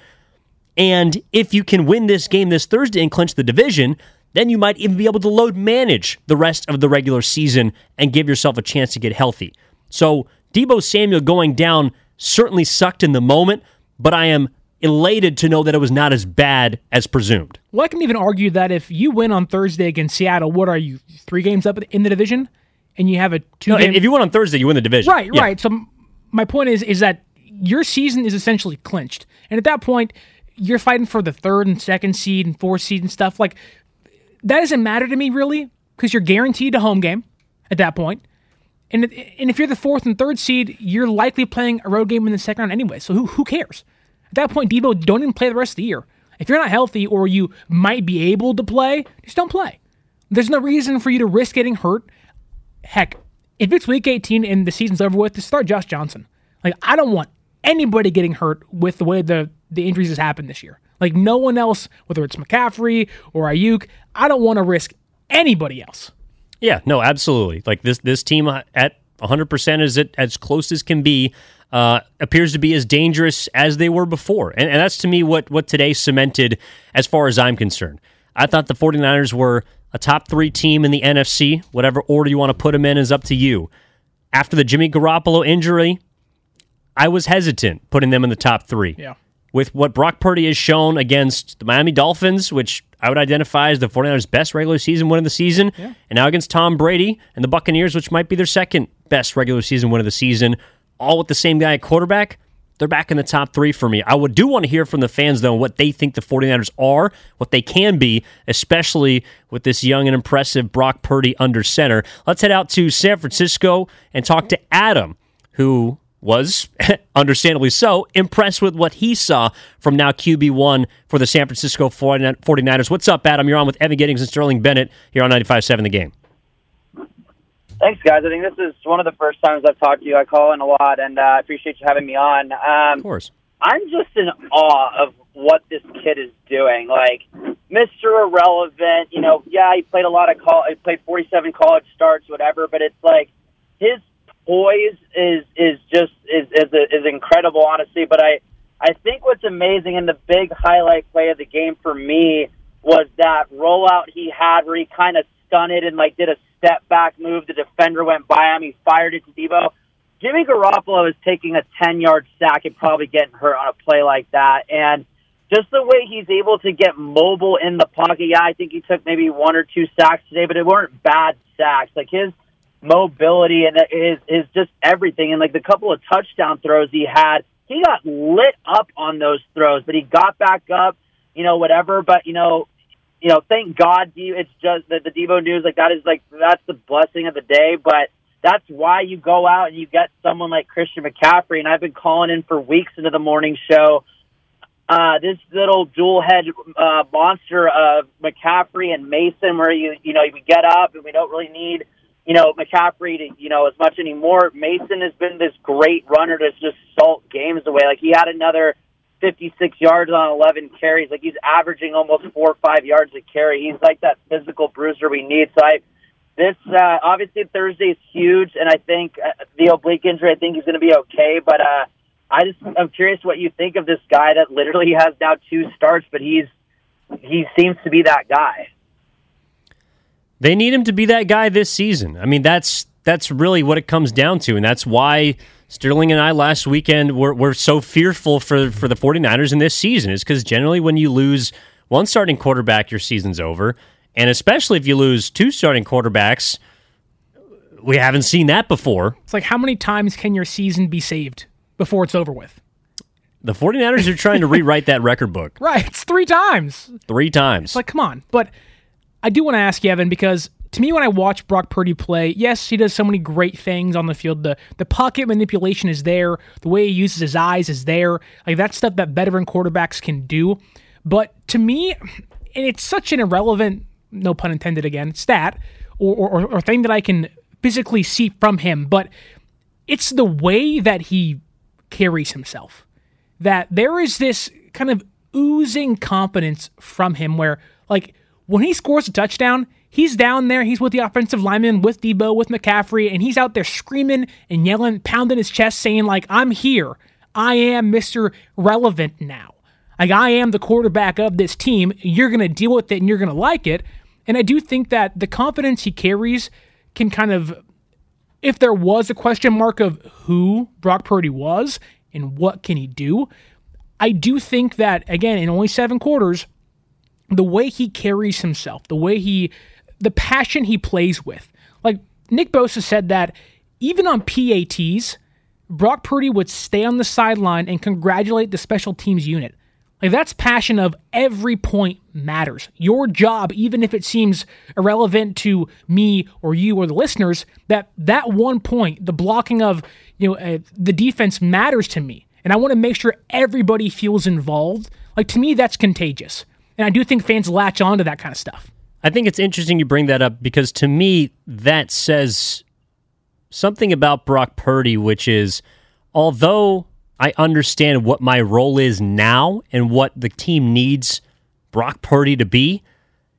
Speaker 3: And if you can win this game this Thursday and clinch the division, then you might even be able to load manage the rest of the regular season and give yourself a chance to get healthy. So Deebo Samuel going down certainly sucked in the moment, but I am elated to know that it was not as bad as presumed.
Speaker 4: Well, I can even argue that if you win on Thursday against Seattle, what are you, three games up in the division? And you have a two
Speaker 3: No,
Speaker 4: game.
Speaker 3: if you win on Thursday, you win the division.
Speaker 4: Right,
Speaker 3: Yeah.
Speaker 4: right. So my point is is that your season is essentially clinched, and at that point, you're fighting for the third and second seed and fourth seed and stuff. Like that doesn't matter to me really because you're guaranteed a home game at that point. And, and if you're the fourth and third seed, you're likely playing a road game in the second round anyway. So who, who cares? At that point, Deebo, don't even play the rest of the year. If you're not healthy or you might be able to play, just don't play. There's no reason for you to risk getting hurt. Heck, if it's week 18 and the season's over with, just start Josh Johnson. Like, I don't want anybody getting hurt with the way the, the injuries has happened this year. Like, no one else, whether it's McCaffrey or Aiyuk, I don't want to risk anybody else.
Speaker 3: Yeah, no, absolutely. Like this this team at 100% is it as close as can be uh, appears to be as dangerous as they were before. And, and that's to me what what today cemented as far as I'm concerned. I thought the 49ers were a top 3 team in the NFC. Whatever order you want to put them in is up to you. After the Jimmy Garoppolo injury, I was hesitant putting them in the top 3.
Speaker 4: Yeah.
Speaker 3: With what Brock Purdy has shown against the Miami Dolphins, which I would identify as the 49ers' best regular season win of the season,
Speaker 4: Yeah.
Speaker 3: and now against Tom Brady and the Buccaneers, which might be their second best regular season win of the season, all with the same guy at quarterback, they're back in the top three for me. I would do want to hear from the fans, though, what they think the 49ers are, what they can be, especially with this young and impressive Brock Purdy under center. Let's head out to San Francisco and talk to Adam, who was, understandably so, impressed with what he saw from now QB1 for the San Francisco 49ers. What's up, Adam? You're on with Evan Giddings and Sterling Bennett here on 95.7 The Game.
Speaker 10: Thanks, guys. I think this is one of the first times I've talked to you. I call in a lot, and uh, I appreciate you having me on. Um,
Speaker 3: of course.
Speaker 10: I'm just in awe of what this kid is doing. Like, Mr. Irrelevant, you know, yeah, he played a lot of call, he played 47 college starts, whatever, but it's like his poise is is just is is is incredible, honestly. But I I think what's amazing and the big highlight play of the game for me was that rollout he had where he kind of stunted and like did a step back move. The defender went by him. He fired it to Deebo. Jimmy Garoppolo is taking a 10 yard sack and probably getting hurt on a play like that. And just the way he's able to get mobile in the pocket. Yeah, I think he took maybe one or two sacks today, but it weren't bad sacks. Like his mobility and his, his just everything. And like the couple of touchdown throws he had, he got lit up on those throws, but he got back up, you know, whatever. But, you know, you know, thank God it's just the, the Deebo news. Like that is like, that's the blessing of the day. But that's why you go out and you get someone like Christian McCaffrey. And I've been calling in for weeks into the morning show. Uh, this little dual head uh, monster of McCaffrey and Mason, where you you know we get up and we don't really need you know McCaffrey you know as much anymore. Mason has been this great runner to just salt games away. Like he had another 56 yards on 11 carries. Like he's averaging almost four or five yards a carry. He's like that physical bruiser we need. So I this uh, obviously Thursday is huge, and I think uh, the oblique injury. I think he's going to be okay, but. uh I just I'm curious what you think of this guy that literally has now two starts, but he's he seems to be that guy.
Speaker 3: They need him to be that guy this season. I mean, that's that's really what it comes down to, and that's why Sterling and I last weekend were, were so fearful for for the 49ers in this season is because generally when you lose one starting quarterback, your season's over, and especially if you lose two starting quarterbacks, we haven't seen that before.
Speaker 4: It's like how many times can your season be saved before it's over with?
Speaker 3: The 49ers are trying to rewrite that record book
Speaker 4: Right, it's three times.
Speaker 3: three times.
Speaker 4: It's like, come on. But I do want to ask you, Evan, because to me, when I watch Brock Purdy play, yes, he does so many great things on the field. The the pocket manipulation is there. The way he uses his eyes is there. Like that's stuff that veteran quarterbacks can do. But to me, and it's such an irrelevant, no pun intended again, stat or, or, or thing that I can physically see from him. But it's the way that he carries himself. That there is this kind of oozing confidence from him where, like, when he scores a touchdown, he's down there, he's with the offensive lineman, with Deebo, with McCaffrey, and he's out there screaming and yelling, pounding his chest, saying, like, I'm here. I am Mr. Relevant now. Like, I am the quarterback of this team. You're going to deal with it and you're going to like it. And I do think that the confidence he carries can kind of if there was a question mark of who Brock Purdy was and what can he do, I do think that again in only 7 quarters the way he carries himself, the way he the passion he plays with. Like Nick Bosa said that even on PATs, Brock Purdy would stay on the sideline and congratulate the special teams unit. Like that's passion of every point matters. Your job, even if it seems irrelevant to me or you or the listeners, that that one point, the blocking of you know uh, the defense matters to me, and I want to make sure everybody feels involved. Like to me, that's contagious, and I do think fans latch on to that kind of stuff.
Speaker 3: I think it's interesting you bring that up because to me that says something about Brock Purdy, which is although I understand what my role is now and what the team needs Brock Purdy to be,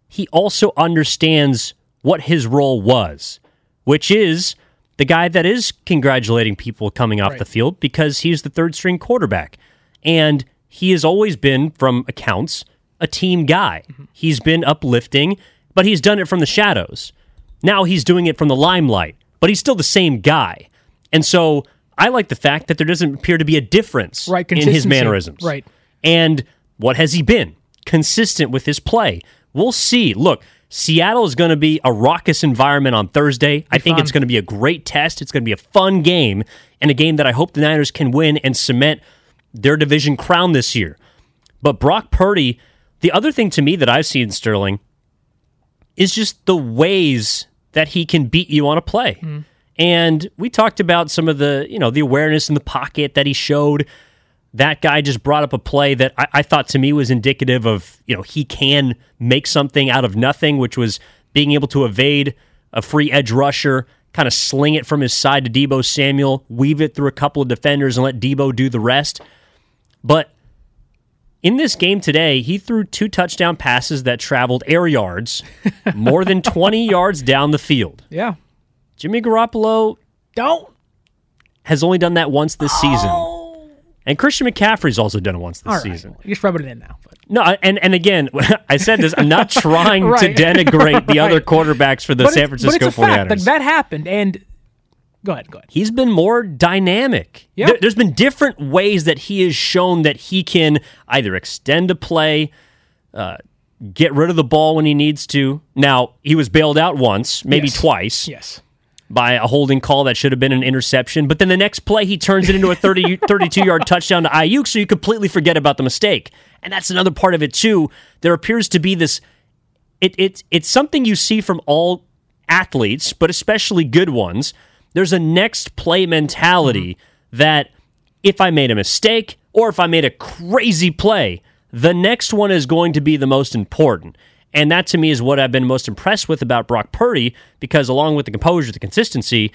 Speaker 3: he also understands what his role was, which is the guy that is congratulating people coming off
Speaker 4: Right.
Speaker 3: the field because he's the third string quarterback. And he has always been, from accounts, a team guy. He's been uplifting, but he's done it from the shadows. Now he's doing it from the limelight, but he's still the same guy. And so I like the fact that there doesn't appear to be a difference
Speaker 4: Right,
Speaker 3: in his mannerisms.
Speaker 4: Right.
Speaker 3: And what has he been? Consistent with his play. We'll see. Look, Seattle is going to be a raucous environment on Thursday. I think
Speaker 4: fun.
Speaker 3: it's going to be a great test. It's going to be a fun game and a game that I hope the Niners can win and cement their division crown this year. But Brock Purdy, the other thing to me that I've seen Sterling is just the ways that he can beat you on a play. Mm. And we talked about some of the, you know, the awareness in the pocket that he showed. That guy just brought up a play that I, I thought to me was indicative of, you know, he can make something out of nothing, which was being able to evade a free edge rusher, kind of sling it from his side to Deebo Samuel, weave it through a couple of defenders and let Deebo do the rest. But in this game today, he threw two touchdown passes that traveled air yards more than 20 yards down the field.
Speaker 4: Yeah.
Speaker 3: Jimmy Garoppolo
Speaker 4: Don't.
Speaker 3: has only done that once this season. Oh. And Christian McCaffrey's also done it once this
Speaker 4: right.
Speaker 3: season.
Speaker 4: You're just rub it in now. But
Speaker 3: No, and and again, I said this. I'm not trying
Speaker 4: Right.
Speaker 3: to denigrate the other quarterbacks for the
Speaker 4: but
Speaker 3: San Francisco
Speaker 4: but it's a fact.
Speaker 3: 49ers.
Speaker 4: Like that happened, and go ahead, go ahead.
Speaker 3: He's been more dynamic.
Speaker 4: Yeah.
Speaker 3: There, has been different ways that he has shown that he can either extend a play, uh, get rid of the ball when he needs to. Now he was bailed out once, maybe
Speaker 4: Yes.
Speaker 3: twice.
Speaker 4: Yes.
Speaker 3: by a holding call that should have been an interception. But then the next play, he turns it into a 30, 32 yard touchdown to Aiyuk, so you completely forget about the mistake. And that's another part of it, too. There appears to be this. It, it, it's something you see from all athletes, but especially good ones. There's a next play mentality mm-hmm. that if I made a mistake or if I made a crazy play, the next one is going to be the most important. And that to me is what I've been most impressed with about Brock Purdy because, along with the composure, the consistency,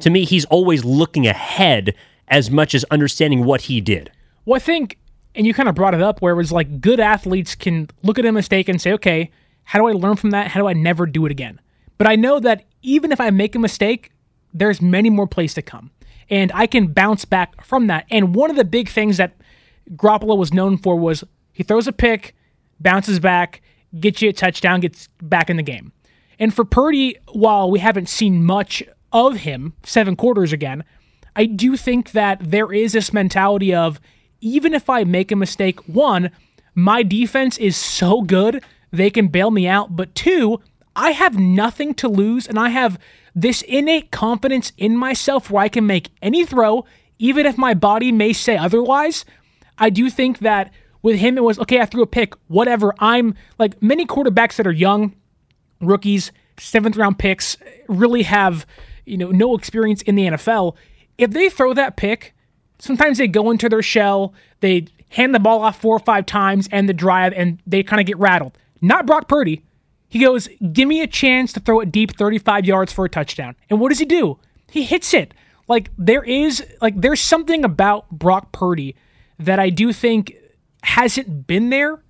Speaker 3: to me, he's always looking ahead as much as understanding what he did.
Speaker 4: Well, I think, and you kind of brought it up where it was like good athletes can look at a mistake and say, okay, how do I learn from that? How do I never do it again? But I know that even if I make a mistake, there's many more plays to come. And I can bounce back from that. And one of the big things that Garoppolo was known for was he throws a pick, bounces back, gets you a touchdown, gets back in the game. And for Purdy, while we haven't seen much of him, seven quarters again, I do think that there is this mentality of even if I make a mistake, one, my defense is so good, they can bail me out. But two, I have nothing to lose, and I have this innate confidence in myself where I can make any throw, even if my body may say otherwise. I do think that with him, it was okay, I threw a pick, whatever. I'm like many quarterbacks that are young, rookies, seventh round picks, really have, you know, no experience in the NFL. If they throw that pick, sometimes they go into their shell, they hand the ball off four or five times and the drive, and they kind of get rattled. Not Brock Purdy. He goes, Give me a chance to throw it deep 35 yards for a touchdown. And what does he do? He hits it. Like, there is, like, there's something about Brock Purdy that I do think hasn't been there,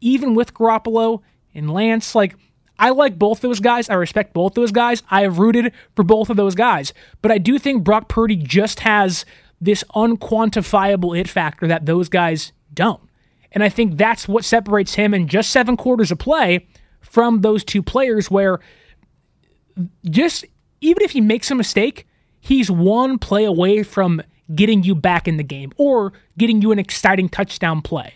Speaker 4: even with Garoppolo and Lance. Like, I like both those guys. I respect both those guys. I have rooted for both of those guys. But I do think Brock Purdy just has this unquantifiable it factor that those guys don't. And I think that's what separates him in just seven quarters of play from those two players where just even if he makes a mistake, he's one play away from getting you back in the game or getting you an exciting touchdown play.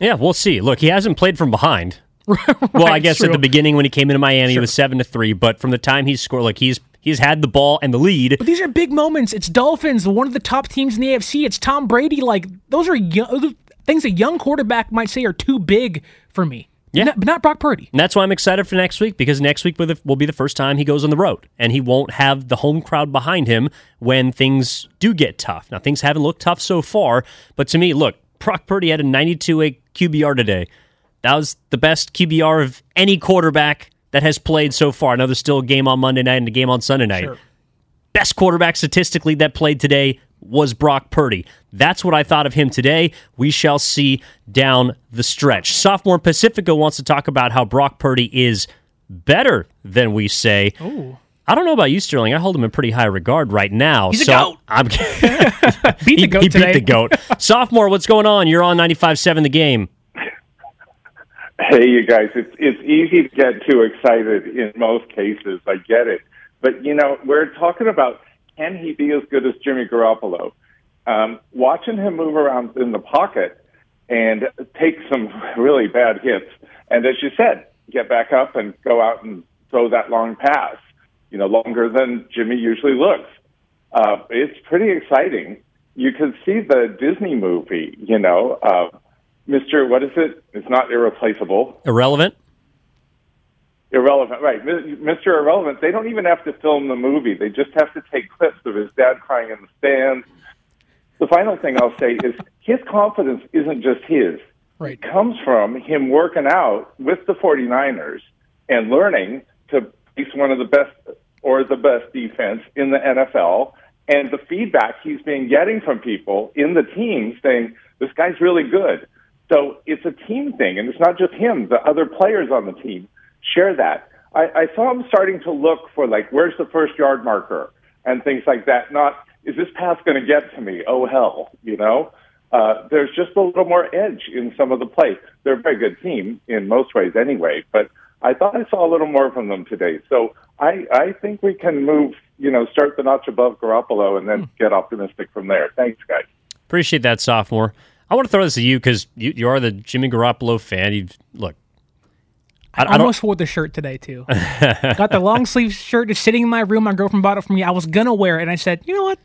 Speaker 3: Yeah, we'll see. Look, he hasn't played from behind. well, I guess at the beginning when he came into Miami, it was seven to three. But from the time he scored, like he's he's had the ball and the lead.
Speaker 4: But these are big moments. It's Dolphins, one of the top teams in the AFC. It's Tom Brady. Like those are young, things a young quarterback might say are too big for me.
Speaker 3: Yeah.
Speaker 4: Not- but not Brock Purdy.
Speaker 3: And that's why I'm excited for next week because next week will be the first time he goes on the road and he won't have the home crowd behind him when things do get tough. Now, things haven't looked tough so far, but to me, look, Brock Purdy had a 92 QBR today. That was the best QBR of any quarterback that has played so far. Now, there's still a game on Monday night and a game on Sunday night. Best quarterback statistically that played today was Brock Purdy. That's what I thought of him today. We shall see down the stretch. Sophomore Pacifico wants to talk about how Brock Purdy is better than we say.
Speaker 4: Ooh.
Speaker 3: I don't know about you, Sterling. I hold him in pretty high regard right now.
Speaker 4: He's a
Speaker 3: so
Speaker 4: goat.
Speaker 3: I'm
Speaker 4: Beat
Speaker 3: he,
Speaker 4: the goat
Speaker 3: he
Speaker 4: today.
Speaker 3: beat the goat. Sophomore, what's going on? You're on 95.7 the game.
Speaker 11: Hey, you guys, it's it's easy to get too excited in most cases. I get it, but you know, we're talking about can he be as good as Jimmy Garoppolo? Um, watching him move around in the pocket and take some really bad hits, and as you said, get back up and go out and throw that long pass. You know, longer than Jimmy usually looks. Uh, it's pretty exciting. You can see the Disney movie. You know. Uh, Mr. What is it? It's not irreplaceable.
Speaker 3: Irrelevant?
Speaker 11: Irrelevant, right. Mr. Irrelevant, they don't even have to film the movie. They just have to take clips of his dad crying in the stands. The final thing I'll say is his confidence isn't just his.
Speaker 4: Right.
Speaker 11: It comes from him working out with the 49ers and learning to face one of the best or the best defense in the NFL and the feedback he's been getting from people in the team saying, this guy's really good. So it's a team thing, and it's not just him. The other players on the team share that. I, I saw him starting to look for like, where's the first yard marker and things like that. Not is this pass going to get to me? Oh hell, you know. Uh, there's just a little more edge in some of the play. They're a very good team in most ways, anyway. But I thought I saw a little more from them today. So I, I think we can move, you know, start the notch above Garoppolo and then get optimistic from there. Thanks, guys.
Speaker 3: Appreciate that, sophomore. I want to throw this at you because you, you are the Jimmy Garoppolo fan. You look. I,
Speaker 4: I, almost wore the shirt today too. Got the long sleeve shirt just sitting in my room. My girlfriend bought it for me. I was gonna wear it, and I said, you know what?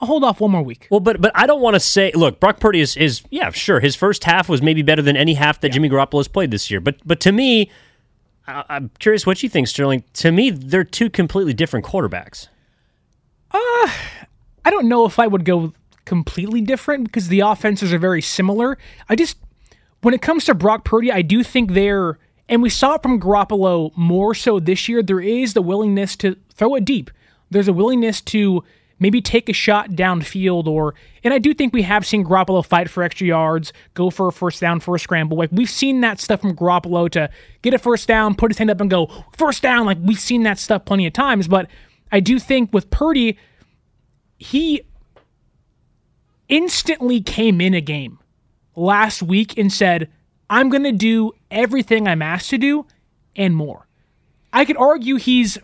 Speaker 4: I'll hold off one more week.
Speaker 3: Well, but but I don't want to say. Look, Brock Purdy is is yeah, sure. His first half was maybe better than any half that yeah. Jimmy Garoppolo has played this year. But but to me, I, I'm curious what you think, Sterling. To me, they're two completely different quarterbacks.
Speaker 4: Uh, I don't know if I would go completely different because the offenses are very similar. I just when it comes to Brock Purdy, I do think they're and we saw it from Garoppolo more so this year. There is the willingness to throw it deep. There's a willingness to maybe take a shot downfield or and I do think we have seen Garoppolo fight for extra yards, go for a first down for a scramble. Like we've seen that stuff from Garoppolo to get a first down, put his hand up and go first down. Like we've seen that stuff plenty of times. But I do think with Purdy, he instantly came in a game last week and said, I'm going to do everything I'm asked to do and more. I could argue he's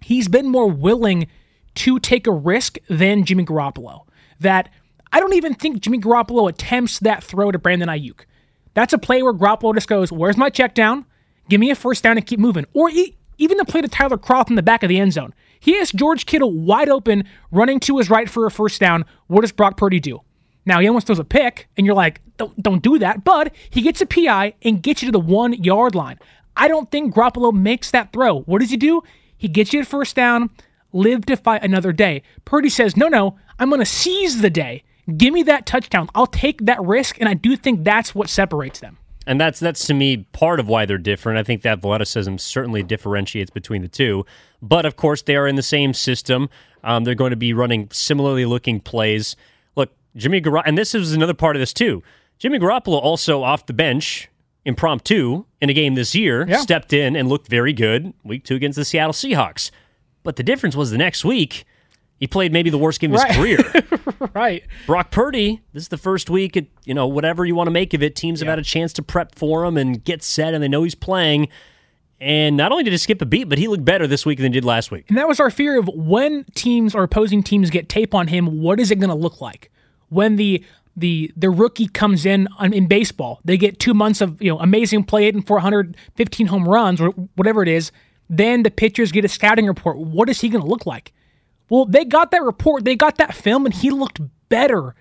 Speaker 4: he's been more willing to take a risk than Jimmy Garoppolo. That I don't even think Jimmy Garoppolo attempts that throw to Brandon Aiyuk. That's a play where Garoppolo just goes, "Where's my check down? Give me a first down and keep moving." Or he, even the play to Tyler Kroft in the back of the end zone. He has George Kittle wide open, running to his right for a first down. What does Brock Purdy do? Now he almost throws a pick, and you're like, don't, don't do that. But he gets a PI and gets you to the one yard line. I don't think Garoppolo makes that throw. What does he do? He gets you to first down, live to fight another day. Purdy says, no, no, I'm going to seize the day. Give me that touchdown. I'll take that risk, and I do think that's what separates them.
Speaker 3: And that's that's to me part of why they're different. I think that athleticism certainly differentiates between the two. But of course, they are in the same system. Um, they're going to be running similarly looking plays. Jimmy Garoppolo, and this is another part of this too. Jimmy Garoppolo also off the bench, impromptu in a game this year,
Speaker 4: Yeah.
Speaker 3: stepped in and looked very good week two against the Seattle Seahawks. But the difference was the next week, he played maybe the worst game of his
Speaker 4: Right.
Speaker 3: career.
Speaker 4: right.
Speaker 3: Brock Purdy, this is the first week, it, you know, whatever you want to make of it, teams have had a chance to prep for him and get set, and they know he's playing. And not only did he skip a beat, but he looked better this week than he did last week.
Speaker 4: And that was our fear of when teams or opposing teams get tape on him, what is it going to look like? When the the the rookie comes in in baseball, they get two months of you know amazing play, eight and 415 home runs or whatever it is. Then the pitchers get a scouting report. What is he going to look like? Well, they got that report, they got that film, and he looked better.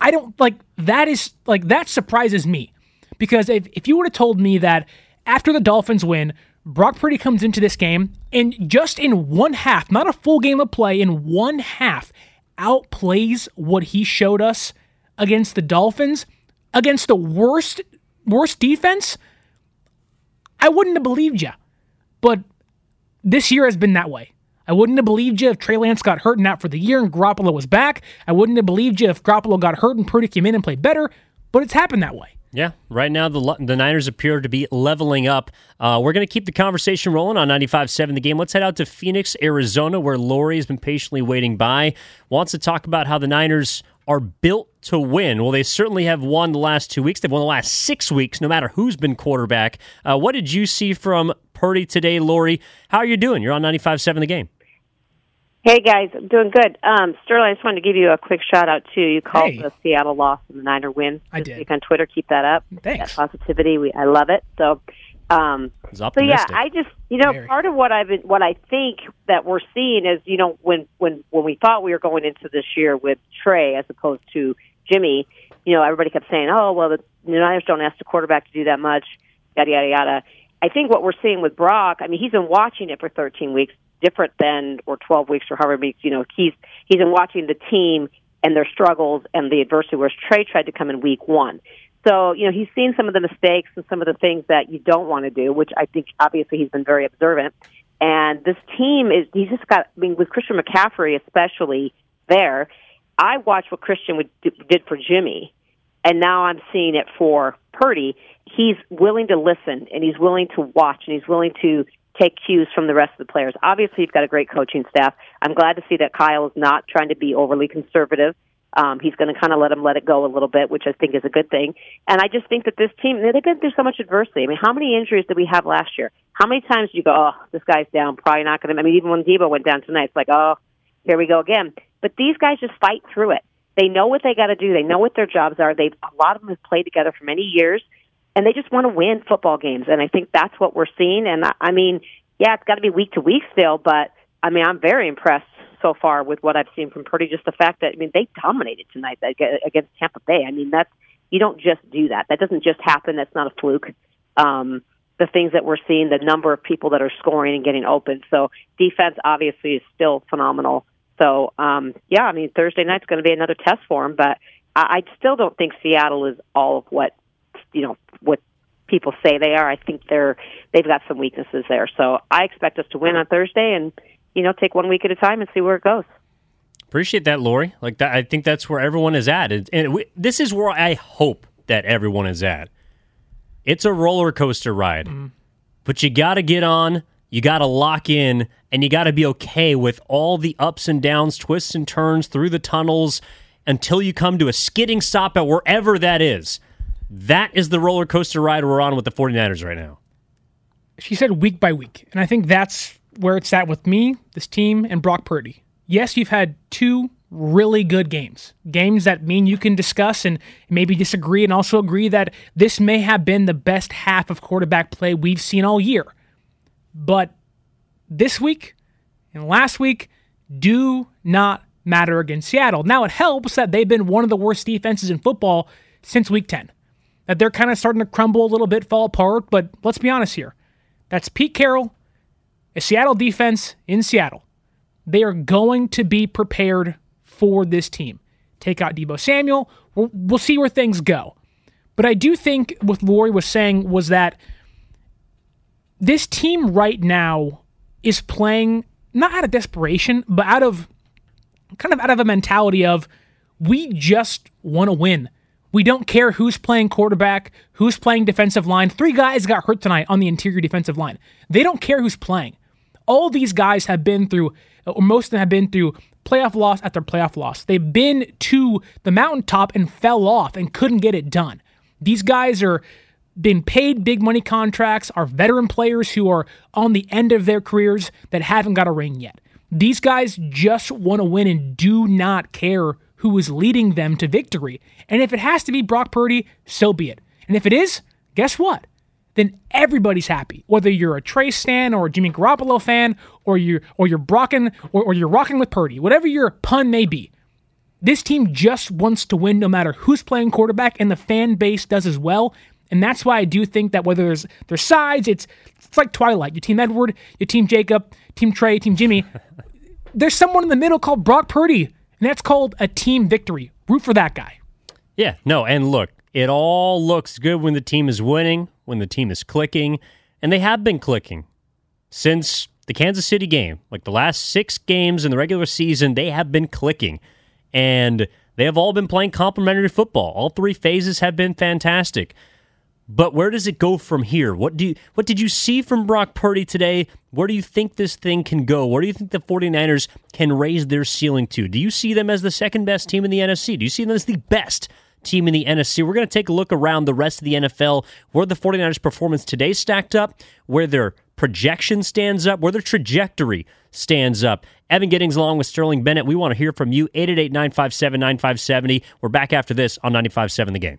Speaker 4: I don't like that is like that surprises me because if, if you would have told me that after the Dolphins win, Brock Purdy comes into this game and just in one half, not a full game of play, in one half, outplays what he showed us against the Dolphins, against the worst worst defense, I wouldn't have believed you. But this year has been that way. I wouldn't have believed you if Trey Lance got hurt and out for the year and Garoppolo was back. I wouldn't have believed you if Garoppolo got hurt and Purdy came in and played better. But it's happened that way.
Speaker 3: Yeah, right now the the Niners appear to be leveling up. Uh, we're going to keep the conversation rolling on 95.7 The Game. Let's head out to Phoenix, Arizona, where Lori has been patiently waiting by. Wants to talk about how the Niners are built to win. Well, they certainly have won the last two weeks. They've won the last six weeks, no matter who's been quarterback. Uh, what did you see from Purdy today, Lori? How are you doing? You're on 95.7 The Game.
Speaker 12: Hey guys, I'm doing good. Um, Sterling, I just wanted to give you a quick shout out too. You called
Speaker 4: Hey.
Speaker 12: the Seattle loss and the Niner win.
Speaker 4: I
Speaker 12: this
Speaker 4: did.
Speaker 12: week on Twitter. Keep that up.
Speaker 4: Thanks.
Speaker 12: That positivity, we I love it. So, um,
Speaker 3: It's
Speaker 12: so yeah. I just you know part of what I've been what I think that we're seeing is you know when when when we thought we were going into this year with Trey as opposed to Jimmy, you know everybody kept saying, oh well the, the Niners don't ask the quarterback to do that much, yada yada yada. I think what we're seeing with Brock, I mean, he's been watching it for 13 weeks, different than or 12 weeks or however weeks. You know, he's he's been watching the team and their struggles and the adversity. Whereas Trey tried to come in week one, so you know he's seen some of the mistakes and some of the things that you don't want to do, which I think obviously he's been very observant. And this team is he's just got. I mean, with Christian McCaffrey especially there, I watched what Christian would, did for Jimmy, and now I'm seeing it for Purdy. He's willing to listen and he's willing to watch and he's willing to take cues from the rest of the players. Obviously, you've got a great coaching staff. I'm glad to see that Kyle is not trying to be overly conservative. Um, he's going to kind of let him let it go a little bit, which I think is a good thing. And I just think that this team, they've been through so much adversity. I mean, how many injuries did we have last year? How many times do you go, oh, this guy's down, probably not going to? I mean, even when Deebo went down tonight, it's like, oh, here we go again. But these guys just fight through it. They know what they got to do. They know what their jobs are. They've a lot of them have played together for many years, and they just want to win football games. And I think that's what we're seeing. And I, I mean, yeah, it's got to be week to week still, but I mean, I'm very impressed so far with what I've seen from Purdy. Just the fact that I mean, they dominated tonight against Tampa Bay. I mean, that's you don't just do that. That doesn't just happen. That's not a fluke. Um, the things that we're seeing, the number of people that are scoring and getting open. So defense obviously is still phenomenal. So um, yeah, I mean Thursday night's going to be another test for them, but I, I still don't think Seattle is all of what you know what people say they are. I think they're they've got some weaknesses there. So I expect us to win on Thursday and you know take one week at a time and see where it goes.
Speaker 3: Appreciate that, Lori. Like that, I think that's where everyone is at, and, and we, this is where I hope that everyone is at. It's a roller coaster ride, mm-hmm. but you got to get on. You got to lock in, and you got to be okay with all the ups and downs, twists and turns through the tunnels until you come to a skidding stop at wherever that is. That is the roller coaster ride we're on with the 49ers right now.
Speaker 4: She said week by week. And I think that's where it's at with me, this team, and Brock Purdy. Yes, you've had two really good games. Games that mean you can discuss and maybe disagree and also agree that this may have been the best half of quarterback play we've seen all year. But this week and last week do not matter against Seattle. Now, it helps that they've been one of the worst defenses in football since week 10. That they're kind of starting to crumble a little bit, fall apart, but let's be honest here. That's Pete Carroll, a Seattle defense in Seattle. They are going to be prepared for this team. Take out Deebo Samuel. We'll, we'll see where things go. But I do think what Lori was saying was that this team right now is playing not out of desperation, but out of kind of out of a mentality of we just want to win. We don't care who's playing quarterback, who's playing defensive line. Three guys got hurt tonight on the interior defensive line. They don't care who's playing. All these guys have been through, or most of them have been through playoff loss after playoff loss. They've been to the mountaintop and fell off and couldn't get it done. These guys are been paid big money contracts, are veteran players who are on the end of their careers that haven't got a ring yet. These guys just want to win and do not care who is leading them to victory. And if it has to be Brock Purdy, so be it. And if it is, guess what? Then everybody's happy. Whether you're a Trey Stan or a Jimmy Garoppolo fan, or you're or you're Brocking or, or you're rocking with Purdy, whatever your pun may be, This team just wants to win no matter who's playing quarterback, and the fan base does as well. And that's why I do think that whether there's there's sides, it's it's like Twilight. Your team Edward, your team Jacob, team Trey, team Jimmy. there's someone in the middle called Brock Purdy, and that's called a team victory. Root for that guy.
Speaker 3: Yeah, no, and look, it all looks good when the team is winning, when the team is clicking, and they have been clicking since the Kansas City game. Like the last six games in the regular season, they have been clicking, and they have all been playing complementary football. All three phases have been fantastic. But where does it go from here? What do you, what did you see from Brock Purdy today? Where do you think this thing can go? Where do you think the 49ers can raise their ceiling to? Do you see them as the second best team in the NFC? Do you see them as the best team in the NFC? We're going to take a look around the rest of the NFL where the 49ers performance today stacked up, where their projection stands up, where their trajectory stands up. Evan Giddings along with Sterling Bennett. We want to hear from you. 888-957-9570. We're back after this on 95.7 The Game.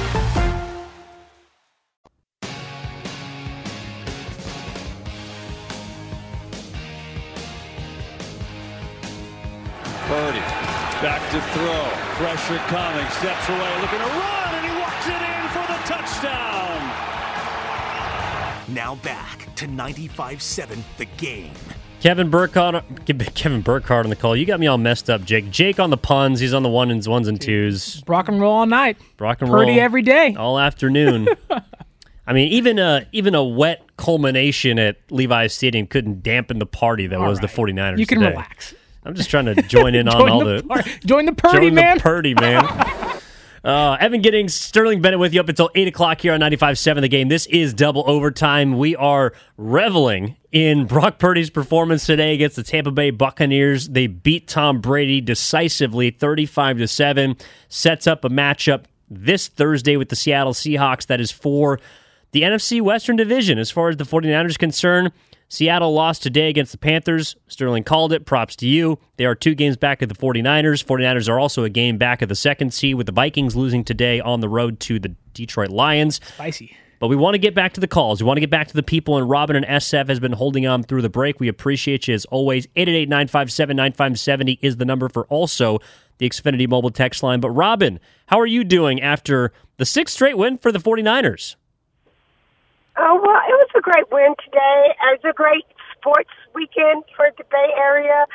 Speaker 8: To throw. Pressure coming. Steps away. Looking to run, and he walks it in for the touchdown.
Speaker 2: Now back to 95-7, The Game.
Speaker 3: Kevin Burkhardt, Kevin Burkhardt on the call. You got me all messed up, Jake. Jake on the puns. He's on the one and ones and twos.
Speaker 4: Rock and roll all night.
Speaker 3: Rock and
Speaker 4: Purdy
Speaker 3: roll
Speaker 4: every day.
Speaker 3: all afternoon. I mean, even a even a wet culmination at Levi's Stadium couldn't dampen the party that
Speaker 4: All
Speaker 3: was
Speaker 4: right.
Speaker 3: the 49ers.
Speaker 4: You can
Speaker 3: today.
Speaker 4: relax.
Speaker 3: I'm just trying to join in on all
Speaker 4: the par- join the Purdy,
Speaker 3: join
Speaker 4: man.
Speaker 3: The Purdy man. Uh, Evan Giddings, Sterling Bennett with you up until 8 o'clock here on 95.7 The Game. This is double overtime. We are reveling in Brock Purdy's performance today against the Tampa Bay Buccaneers. They beat Tom Brady decisively 35 to 7. Sets up a matchup this Thursday with the Seattle Seahawks that is for the NFC Western Division. As far as the 49ers concerned, Seattle lost today against the Panthers. Sterling called it. Props to you. They are two games back of the 49ers. 49ers are also a game back of the second seed with the Vikings losing today on the road to the Detroit Lions.
Speaker 4: Spicy.
Speaker 3: But we want to get back to the calls. We want to get back to the people, and Robin and SF has been holding on through the break. We appreciate you as always. 888 957 9570 is the number for also the Xfinity mobile text line. But Robin, how are you doing after the sixth straight win for the 49ers?
Speaker 13: Oh, well, it was a great win today. It was a great sports weekend for the Bay Area.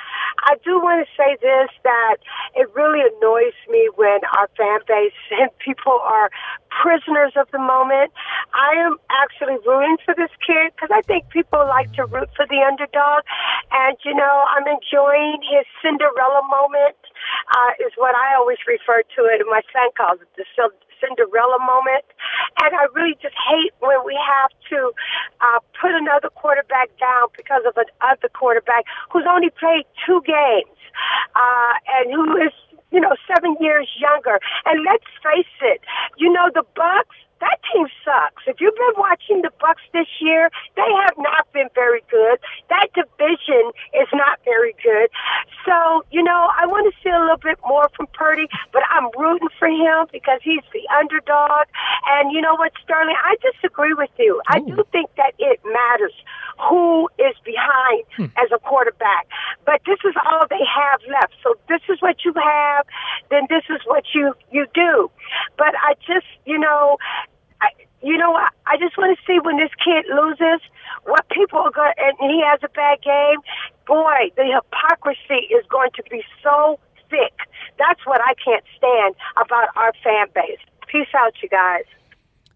Speaker 13: I do want to say this that it really annoys me when our fan base and people are prisoners of the moment. I am actually rooting for this kid because I think people like to root for the underdog. And, you know, I'm enjoying his Cinderella moment, uh, is what I always refer to it, and my son calls it the Cin- Cinderella moment. And I really just hate when we have to uh, put another quarterback down because of another quarterback who's only played two games uh, and who is, you know, seven years younger. And let's face it, you know, the Bucks. That team sucks. If you've been watching the Bucks this year, they have not been very good. That division is not very good. So, you know, I want to see a little bit more from Purdy, but I'm rooting for him because he's the underdog. And you know what, Sterling? I disagree with you. I do oh. think that it matters who is behind hmm. as a quarterback. But this is all they have left. So this is what you have, then this is what you you do. But I just, you know, I, you know, I, I just want to see when this kid loses, what people are going, and he has a bad game. Boy, the hypocrisy is going to be so thick. That's what I can't stand about our fan base. Peace out, you guys.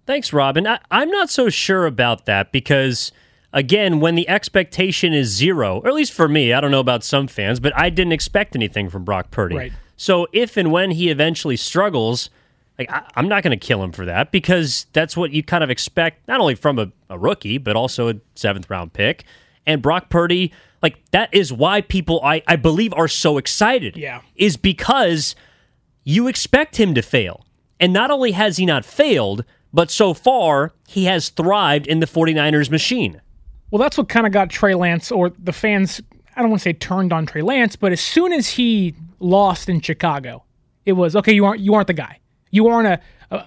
Speaker 3: Thanks, Robin. I, I'm not so sure about that because, again, when the expectation is zero, or at least for me, I don't know about some fans, but I didn't expect anything from Brock Purdy.
Speaker 4: Right.
Speaker 3: So if and when he eventually struggles, like I, I'm not going to kill him for that because that's what you kind of expect, not only from a, a rookie, but also a seventh round pick. And Brock Purdy, like that is why people I, I believe are so excited.
Speaker 4: Yeah.
Speaker 3: Is because you expect him to fail. And not only has he not failed, but so far he has thrived in the 49ers machine.
Speaker 4: Well, that's what kind of got Trey Lance, or the fans, I don't want to say turned on Trey Lance, but as soon as he lost in Chicago, it was okay. You aren't you aren't the guy. You aren't a, a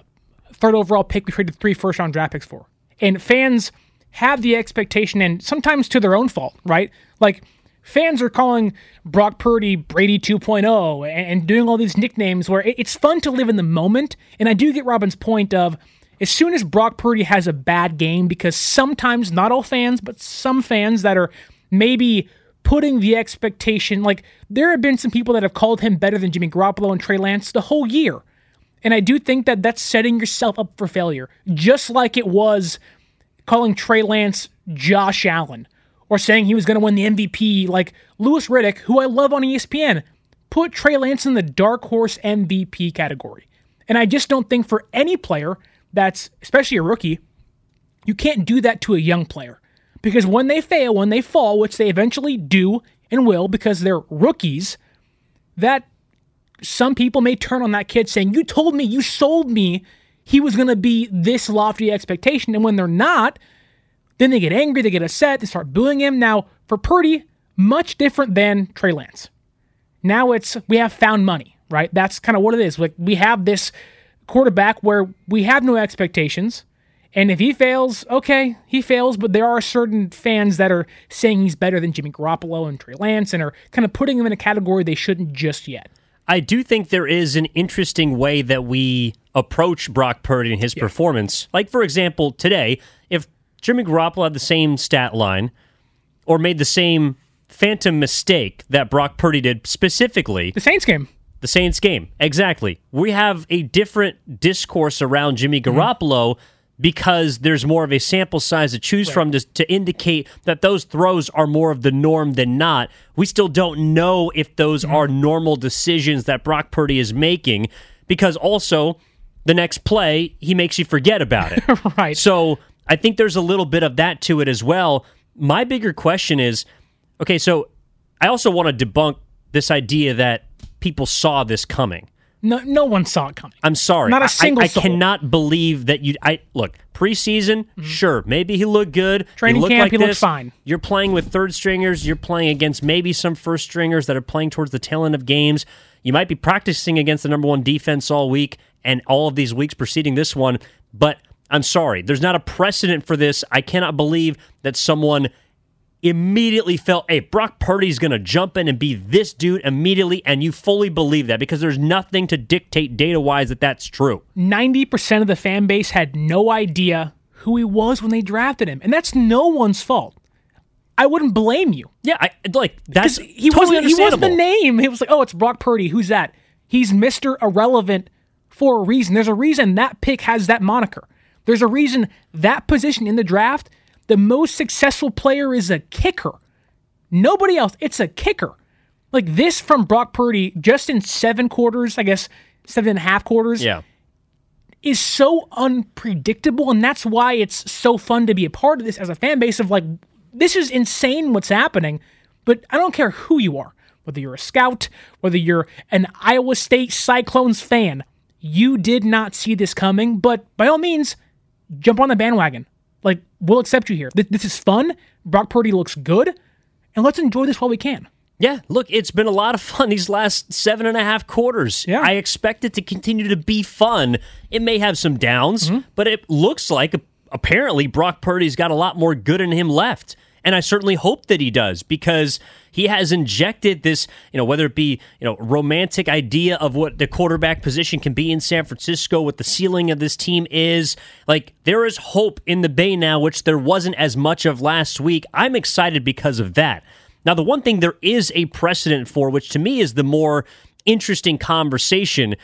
Speaker 4: third overall pick we traded three first round draft picks for. And fans have the expectation, and sometimes to their own fault, right? Like fans are calling Brock Purdy Brady 2.0 and, doing all these nicknames where it- it's fun to live in the moment. And I do get Robin's point of as soon as Brock Purdy has a bad game, because sometimes not all fans, but some fans that are maybe putting the expectation, like there have been some people that have called him better than Jimmy Garoppolo and Trey Lance the whole year. And I do think that that's setting yourself up for failure, just like it was calling Trey Lance Josh Allen or saying he was going to win the MVP. Like Louis Riddick, who I love on ESPN, put Trey Lance in the dark horse MVP category. And I just don't think for any player that's, especially a rookie, you can't do that to a young player. Because when they fail, when they fall, which they eventually do and will because they're rookies, that some people may turn on that kid saying, You told me, you sold me he was going to be this lofty expectation. And when they're not, then they get angry, they get upset, they start booing him. Now, for Purdy, much different than Trey Lance. Now it's, we have found money, right? That's kind of what it is. Like, we have this quarterback where we have no expectations. And if he fails, okay, he fails, but there are certain fans that are saying he's better than Jimmy Garoppolo and Trey Lance and are kind of putting him in a category they shouldn't just yet.
Speaker 3: I do think there is an interesting way that we approach Brock Purdy and his performance. Like, for example, today, if Jimmy Garoppolo had the same stat line or made the same phantom mistake that Brock Purdy did specifically,
Speaker 4: the Saints game.
Speaker 3: The Saints game, exactly. We have a different discourse around Jimmy mm-hmm. Garoppolo because there's more of a sample size to choose from to, to indicate that those throws are more of the norm than not. We still don't know if those mm-hmm. are normal decisions that Brock Purdy is making because also the next play he makes you forget about it.
Speaker 4: right.
Speaker 3: So I think there's a little bit of that to it as well. My bigger question is okay, so I also want to debunk this idea that people saw this coming.
Speaker 4: No, no one saw it coming.
Speaker 3: I'm sorry.
Speaker 4: Not a single
Speaker 3: I, I cannot believe that you. I look preseason. Sure, maybe he looked good.
Speaker 4: Mm-hmm. Training
Speaker 3: he looked
Speaker 4: camp,
Speaker 3: like
Speaker 4: he looked fine.
Speaker 3: You're playing with third stringers. You're playing against maybe some first stringers that are playing towards the tail end of games. You might be practicing against the number one defense all week and all of these weeks preceding this one. But I'm sorry, there's not a precedent for this. I cannot believe that someone immediately felt, hey, Brock Purdy's going to jump in and be this dude immediately, and you fully believe that because there's nothing to dictate data wise that that's true.
Speaker 4: 90% of the fan base had no idea who he was when they drafted him. And that's no one's fault. I wouldn't blame you.
Speaker 3: Yeah, I like that's
Speaker 4: he
Speaker 3: totally
Speaker 4: wasn't he wasn't the name. He was like, "Oh, it's Brock Purdy. Who's that?" He's Mr. Irrelevant for a reason. There's a reason that pick has that moniker. There's a reason that position in the draft, the most successful player is a kicker. Nobody else. It's a kicker. Like this from Brock Purdy, just in seven quarters, I guess seven and a half quarters.
Speaker 3: Yeah.
Speaker 4: is so unpredictable, and that's why it's so fun to be a part of this as a fan base of like, this is insane what's happening, but I don't care who you are, whether you're a scout, whether you're an Iowa State Cyclones fan, you did not see this coming, but by all means, jump on the bandwagon. Like, we'll accept you here. Th- This is fun. Brock Purdy looks good, and let's enjoy this while we can.
Speaker 3: Yeah, look, it's been a lot of fun these last seven and a half quarters. Yeah. I expect it to continue to be fun. It may have some downs, mm-hmm. but it looks like apparently Brock Purdy's got a lot more good in him left. And I certainly hope that he does because he has injected this, you know, whether it be, you know, romantic idea of what the quarterback position can be in San Francisco, what the ceiling of this team is. Like, there is hope in the Bay now, which there wasn't as much of last week. I'm excited because of that. Now, the one thing there is a precedent for, which to me is the more interesting conversation,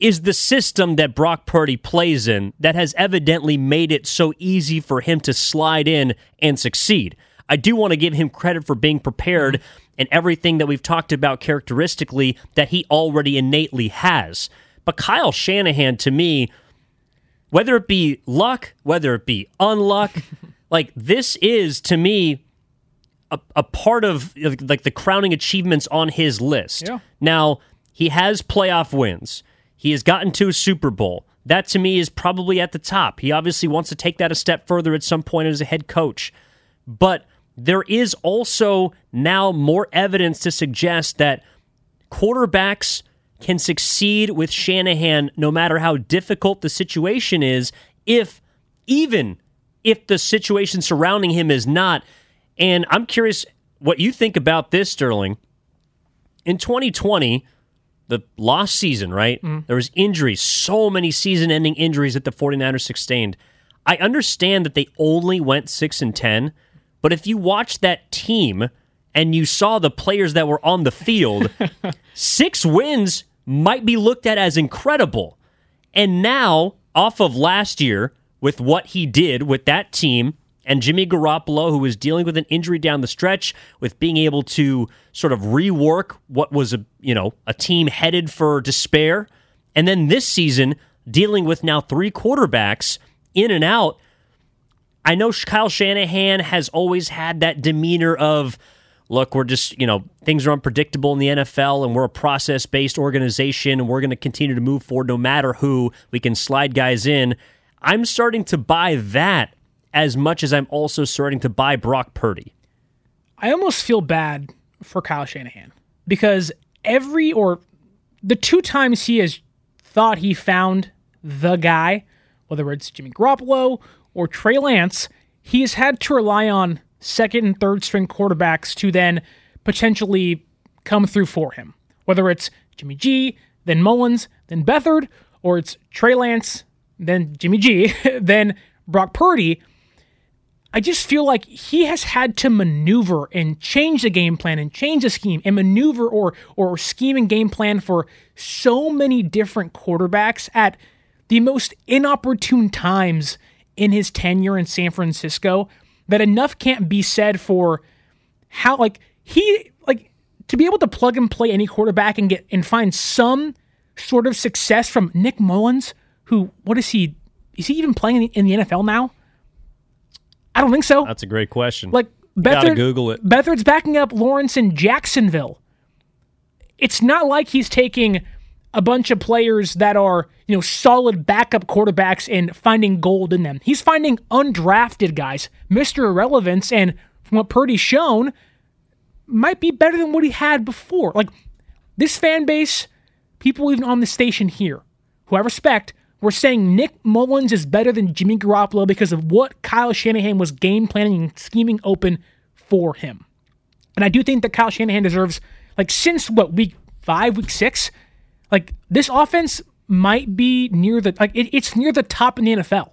Speaker 3: is the system that Brock Purdy plays in that has evidently made it so easy for him to slide in and succeed. I do want to give him credit for being prepared and everything that we've talked about characteristically that he already innately has. But Kyle Shanahan, to me, whether it be luck, whether it be unluck, like this is to me a, a part of like the crowning achievements on his list.
Speaker 4: Yeah.
Speaker 3: Now, he has playoff wins. He has gotten to a Super Bowl. That to me is probably at the top. He obviously wants to take that a step further at some point as a head coach. But there is also now more evidence to suggest that quarterbacks can succeed with Shanahan no matter how difficult the situation is, if even if the situation surrounding him is not. And I'm curious what you think about this, Sterling. In 2020, the lost season, right? Mm. There was injuries, so many season-ending injuries that the 49ers sustained. I understand that they only went 6 and 10, but if you watched that team and you saw the players that were on the field, 6 wins might be looked at as incredible. And now, off of last year with what he did with that team and Jimmy Garoppolo, who was dealing with an injury down the stretch, with being able to sort of rework what was a you know a team headed for despair, and then this season dealing with now three quarterbacks in and out. I know Kyle Shanahan has always had that demeanor of, look, we're just, you know, things are unpredictable in the NFL and we're a process based organization and we're going to continue to move forward no matter who. We can slide guys in. I'm starting to buy that as much as I'm also starting to buy Brock Purdy.
Speaker 4: I almost feel bad for Kyle Shanahan because every or the two times he has thought he found the guy, whether it's Jimmy Garoppolo or Trey Lance, he has had to rely on second and third string quarterbacks to then potentially come through for him. Whether it's Jimmy G, then Mullens, then Beathard, or it's Trey Lance, then Jimmy G, then Brock Purdy. I just feel like he has had to maneuver and change the game plan and change the scheme and maneuver or or scheme and game plan for so many different quarterbacks at the most inopportune times in his tenure in San Francisco that enough can't be said for how like he like to be able to plug and play any quarterback and get and find some sort of success from Nick Mullens, who what is he? Is he even playing in the NFL now? I don't think so.
Speaker 3: That's a great question.
Speaker 4: Like
Speaker 3: gotta Google it.
Speaker 4: Beathard's backing up Lawrence in Jacksonville. It's not like he's taking a bunch of players that are, you know, solid backup quarterbacks and finding gold in them. He's finding undrafted guys, Mr. Irrelevance, and from what Purdy's shown, might be better than what he had before. Like this fan base, people even on the station here, who I respect, were saying Nick Mullens is better than Jimmy Garoppolo because of what Kyle Shanahan was game planning and scheming open for him. And I do think that Kyle Shanahan deserves, like, since what, week five, week six, like, this offense might be near the, like, it, it's near the top in the NFL.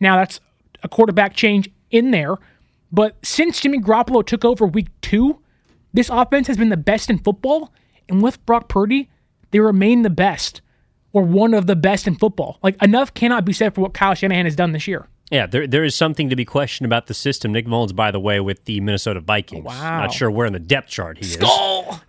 Speaker 4: Now, that's a quarterback change in there. But since Jimmy Garoppolo took over week two, this offense has been the best in football. And with Brock Purdy, they remain the best or one of the best in football. Like enough cannot be said for what Kyle Shanahan has done this year.
Speaker 3: Yeah, there there is something to be questioned about the system. Nick Mullens, by the way, with the Minnesota Vikings.
Speaker 4: Oh, wow.
Speaker 3: Not sure where in the depth chart he
Speaker 4: Skull!
Speaker 3: is.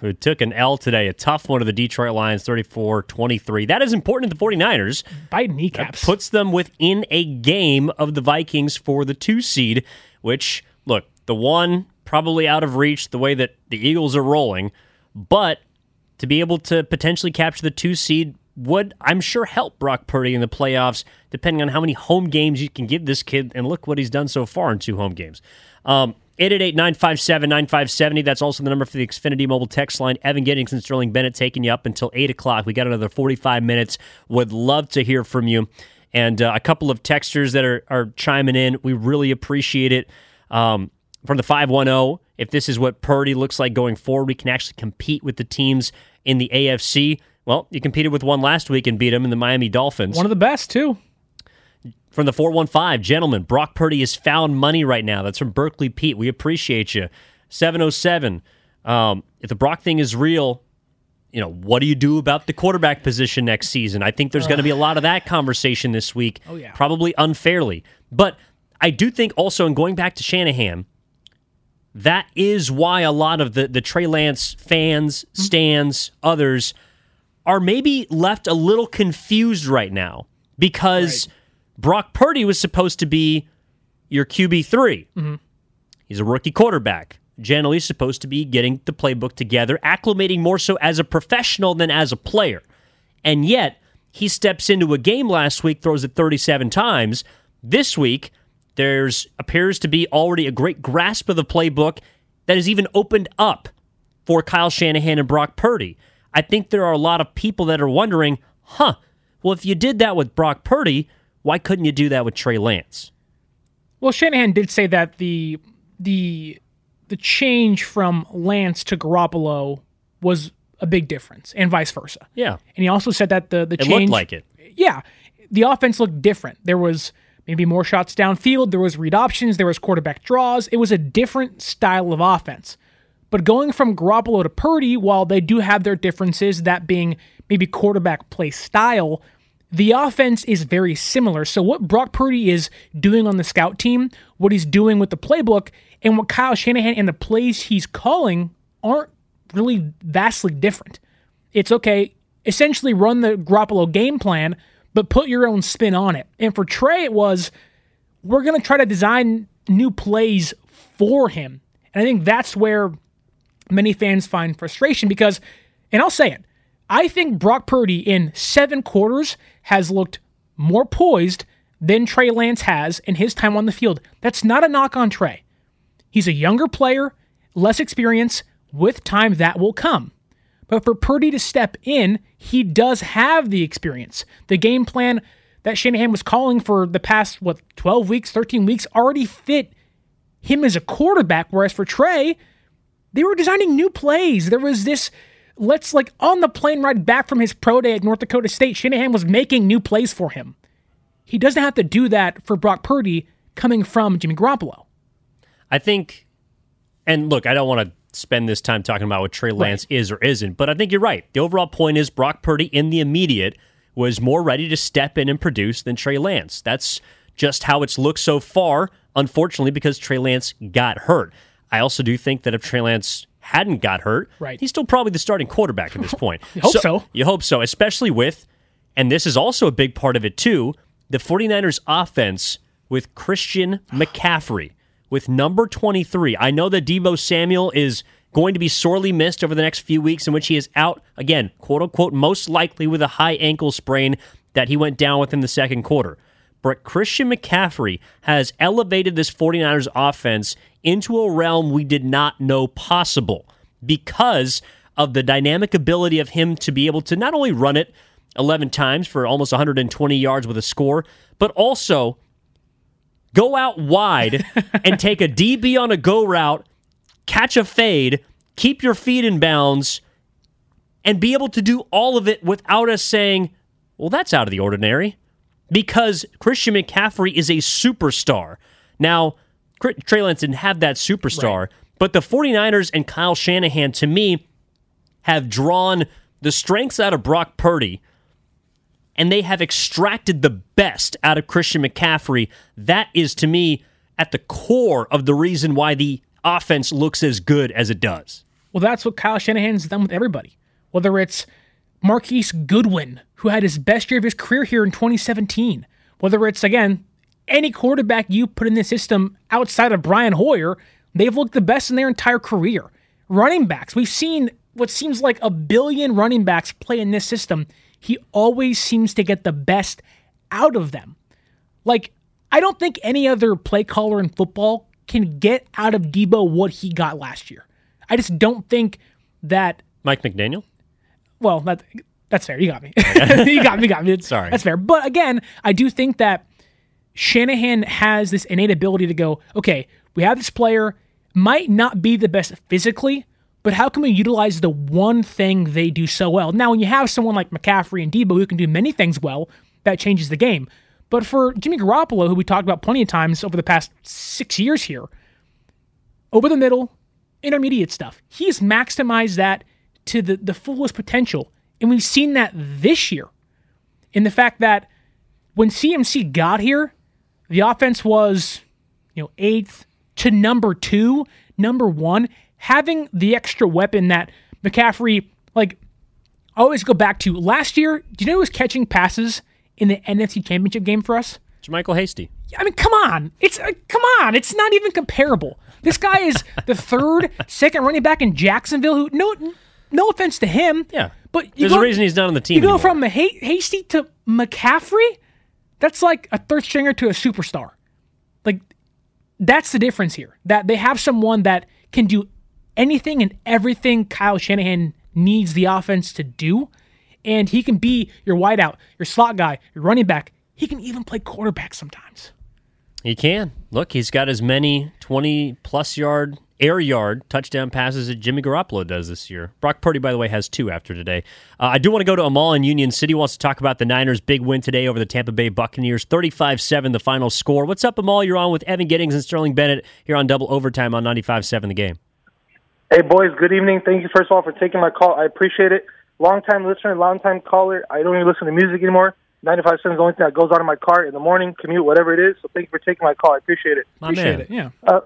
Speaker 3: Who took an L today, a tough one of the Detroit Lions, 34-23. That is important to the 49ers.
Speaker 4: Bite
Speaker 3: That
Speaker 4: kneecaps.
Speaker 3: puts them within a game of the Vikings for the two seed, which, look, the one probably out of reach the way that the Eagles are rolling, but to be able to potentially capture the two seed would, I'm sure, help Brock Purdy in the playoffs, depending on how many home games you can give this kid. And look what he's done so far in two home games. Um, 888-957-9570. That's also the number for the Xfinity mobile text line. Evan Giddings and Sterling Bennett taking you up until 8 o'clock. We got another 45 minutes. Would love to hear from you. And uh, a couple of texters that are, are chiming in. We really appreciate it. Um, from the 510, if this is what Purdy looks like going forward, we can actually compete with the teams in the AFC. Well, you competed with one last week and beat him in the Miami Dolphins.
Speaker 4: One of the best, too.
Speaker 3: From the 415, gentlemen, Brock Purdy has found money right now. That's from Berkeley Pete. We appreciate you. 707, um, if the Brock thing is real, you know, what do you do about the quarterback position next season? I think there's going to be a lot of that conversation this week.
Speaker 4: Oh, yeah.
Speaker 3: Probably unfairly. But I do think also, in going back to Shanahan, that is why a lot of the, the Trey Lance fans, stands, others are maybe left a little confused right now because Brock Purdy was supposed to be your QB3.
Speaker 4: Mm-hmm.
Speaker 3: He's a rookie quarterback. Generally supposed to be getting the playbook together, acclimating more so as a professional than as a player. And yet, he steps into a game last week, throws it 37 times. This week, there's appears to be already a great grasp of the playbook that has even opened up for Kyle Shanahan and Brock Purdy. I think there are a lot of people that are wondering, huh, well, if you did that with Brock Purdy, why couldn't you do that with Trey Lance?
Speaker 4: Well, Shanahan did say that the the the change from Lance to Garoppolo was a big difference, and vice versa.
Speaker 3: Yeah.
Speaker 4: And he also said that the the
Speaker 3: It
Speaker 4: change
Speaker 3: looked like it.
Speaker 4: Yeah, the offense looked different. There was maybe more shots downfield. There was read options. There was quarterback draws. It was a different style of offense. But going from Garoppolo to Purdy, while they do have their differences, that being maybe quarterback play style, the offense is very similar. So what Brock Purdy is doing on the scout team, what he's doing with the playbook, and what Kyle Shanahan and the plays he's calling aren't really vastly different. It's okay, essentially run the Garoppolo game plan, but put your own spin on it. And for Trey, it was we're going to try to design new plays for him. And I think that's where many fans find frustration because, and I'll say it, I think Brock Purdy in seven quarters has looked more poised than Trey Lance has in his time on the field. That's not a knock on Trey. He's a younger player, less experience. With time, that will come. But for Purdy to step in, he does have the experience. The game plan that Shanahan was calling for the past, what, 12 weeks, 13 weeks already fit him as a quarterback. Whereas for Trey, they were designing new plays. There was this, let's like on the plane ride back from his pro day at North Dakota State, Shanahan was making new plays for him. He doesn't have to do that for Brock Purdy coming from Jimmy Garoppolo.
Speaker 3: I think, and look, I don't want to spend this time talking about what Trey Lance is or isn't, but I think you're right. The overall point is Brock Purdy in the immediate was more ready to step in and produce than Trey Lance. That's just how it's looked so far, unfortunately, because Trey Lance got hurt. I also do think that if Trey Lance hadn't got hurt,
Speaker 4: Right.
Speaker 3: he's still probably the starting quarterback at this point.
Speaker 4: You hope so.
Speaker 3: You hope so, especially with, and this is also a big part of it too, the 49ers offense with Christian McCaffrey with number 23. I know that Deebo Samuel is going to be sorely missed over the next few weeks in which he is out, again, quote unquote, most likely with a high ankle sprain that he went down with in the second quarter. But Christian McCaffrey has elevated this 49ers offense into a realm we did not know possible because of the dynamic ability of him to be able to not only run it 11 times for almost 120 yards with a score, but also go out wide and take a DB on a go route, catch a fade, keep your feet in bounds, and be able to do all of it without us saying, well, that's out of the ordinary. Because Christian McCaffrey is a superstar. Now, Trey Lance didn't have that superstar, but the 49ers and Kyle Shanahan, to me, have drawn the strengths out of Brock Purdy and they have extracted the best out of Christian McCaffrey. That is, to me, at the core of the reason why the offense looks as good as it does.
Speaker 4: Well, that's what Kyle Shanahan's done with everybody. Whether it's Marquise Goodwin, who had his best year of his career here in 2017, whether it's, again, any quarterback you put in the system outside of Brian Hoyer, they've looked the best in their entire career. Running backs, we've seen what seems like a billion running backs play in this system. He always seems to get the best out of them. Like, I don't think any other play caller in football can get out of Deebo what he got last year. I just don't think that.
Speaker 3: Mike McDaniel?
Speaker 4: Well, that, that's fair. You got me. you got me. Got me.
Speaker 3: Sorry.
Speaker 4: That's fair. But again, I do think that Shanahan has this innate ability to go, okay, we have this player, might not be the best physically, but how can we utilize the one thing they do so well? Now, when you have someone like McCaffrey and Deebo who can do many things well, that changes the game. But for Jimmy Garoppolo, who we talked about plenty of times over the past six years here, over the middle, intermediate stuff, he's maximized that to the, the fullest potential. And we've seen that this year in the fact that when CMC got here, the offense was, you know, eighth to number two, number one, having the extra weapon that McCaffrey, like, I always go back to last year. Do you know who was catching passes in the NFC Championship game for us?
Speaker 3: It's Michael Hasty.
Speaker 4: I mean, come on. It's uh, come on. It's not even comparable. This guy is the third, second running back in Jacksonville. Who no, no offense to him.
Speaker 3: Yeah,
Speaker 4: but you
Speaker 3: There's
Speaker 4: go,
Speaker 3: a reason he's not on the team
Speaker 4: You go
Speaker 3: anymore.
Speaker 4: from Ha- Hasty to McCaffrey. That's like a third stringer to a superstar. Like that's the difference here. That they have someone that can do anything and everything Kyle Shanahan needs the offense to do, and he can be your wideout, your slot guy, your running back. He can even play quarterback sometimes.
Speaker 3: He can. Look, he's got as many 20 plus yard, air yard touchdown passes that Jimmy Garoppolo does this year. Brock Purdy, by the way, has two after today. Uh, I do want to go to Amal in Union City. Wants to talk about the Niners' big win today over the Tampa Bay Buccaneers. 35 7, the final score. What's up, Amal? You're on with Evan Giddings and Sterling Bennett here on Double Overtime on 95 7 the game.
Speaker 14: Hey, boys, good evening. Thank you, first of all, for taking my call. I appreciate it. Long time listener, long time caller. I don't even listen to music anymore. 95 cents is the only thing that goes on in my car in the morning, commute, whatever it is. So thank you for taking my call. I appreciate it.
Speaker 3: My Appreciate man. it,
Speaker 4: yeah.
Speaker 14: Uh,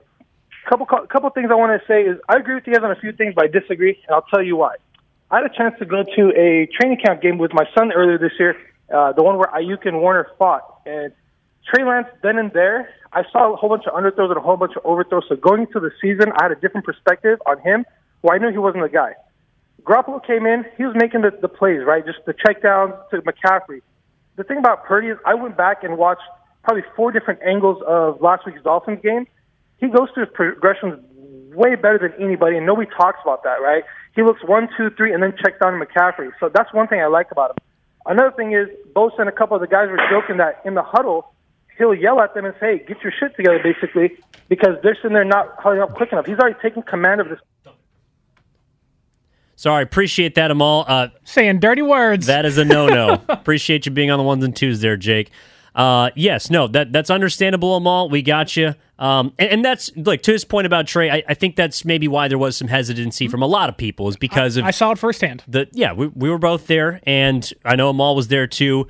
Speaker 14: couple couple things I want to say is I agree with you guys on a few things, but I disagree, and I'll tell you why. I had a chance to go to a training camp game with my son earlier this year, uh, the one where Aiyuk and Warner fought, and Trey Lance then and there, I saw a whole bunch of underthrows and a whole bunch of overthrows. So going into the season, I had a different perspective on him. Well, I knew he wasn't the guy. Garoppolo came in, he was making the, the plays, right? Just the check downs to McCaffrey. The thing about Purdy is I went back and watched probably four different angles of last week's Dolphins game. He goes through his progressions way better than anybody, and nobody talks about that, right? He looks one, two, three, and then checks down to McCaffrey. So that's one thing I like about him. Another thing is Bosa and a couple of the guys were joking that in the huddle, he'll yell at them and say, "Get your shit together," basically, because they're sitting there not huddling up quick enough. He's already taken command of this.
Speaker 3: Sorry, appreciate that, Amal. Uh,
Speaker 4: Saying dirty words.
Speaker 3: That is a no no. appreciate you being on the ones and twos there, Jake. Uh, yes, no, that that's understandable, Amal. We got you. Um, and, and that's like to his point about Trey. I, I think that's maybe why there was some hesitancy from a lot of people is because of
Speaker 4: I saw it firsthand.
Speaker 3: the yeah we, we were both there and i know amal was there too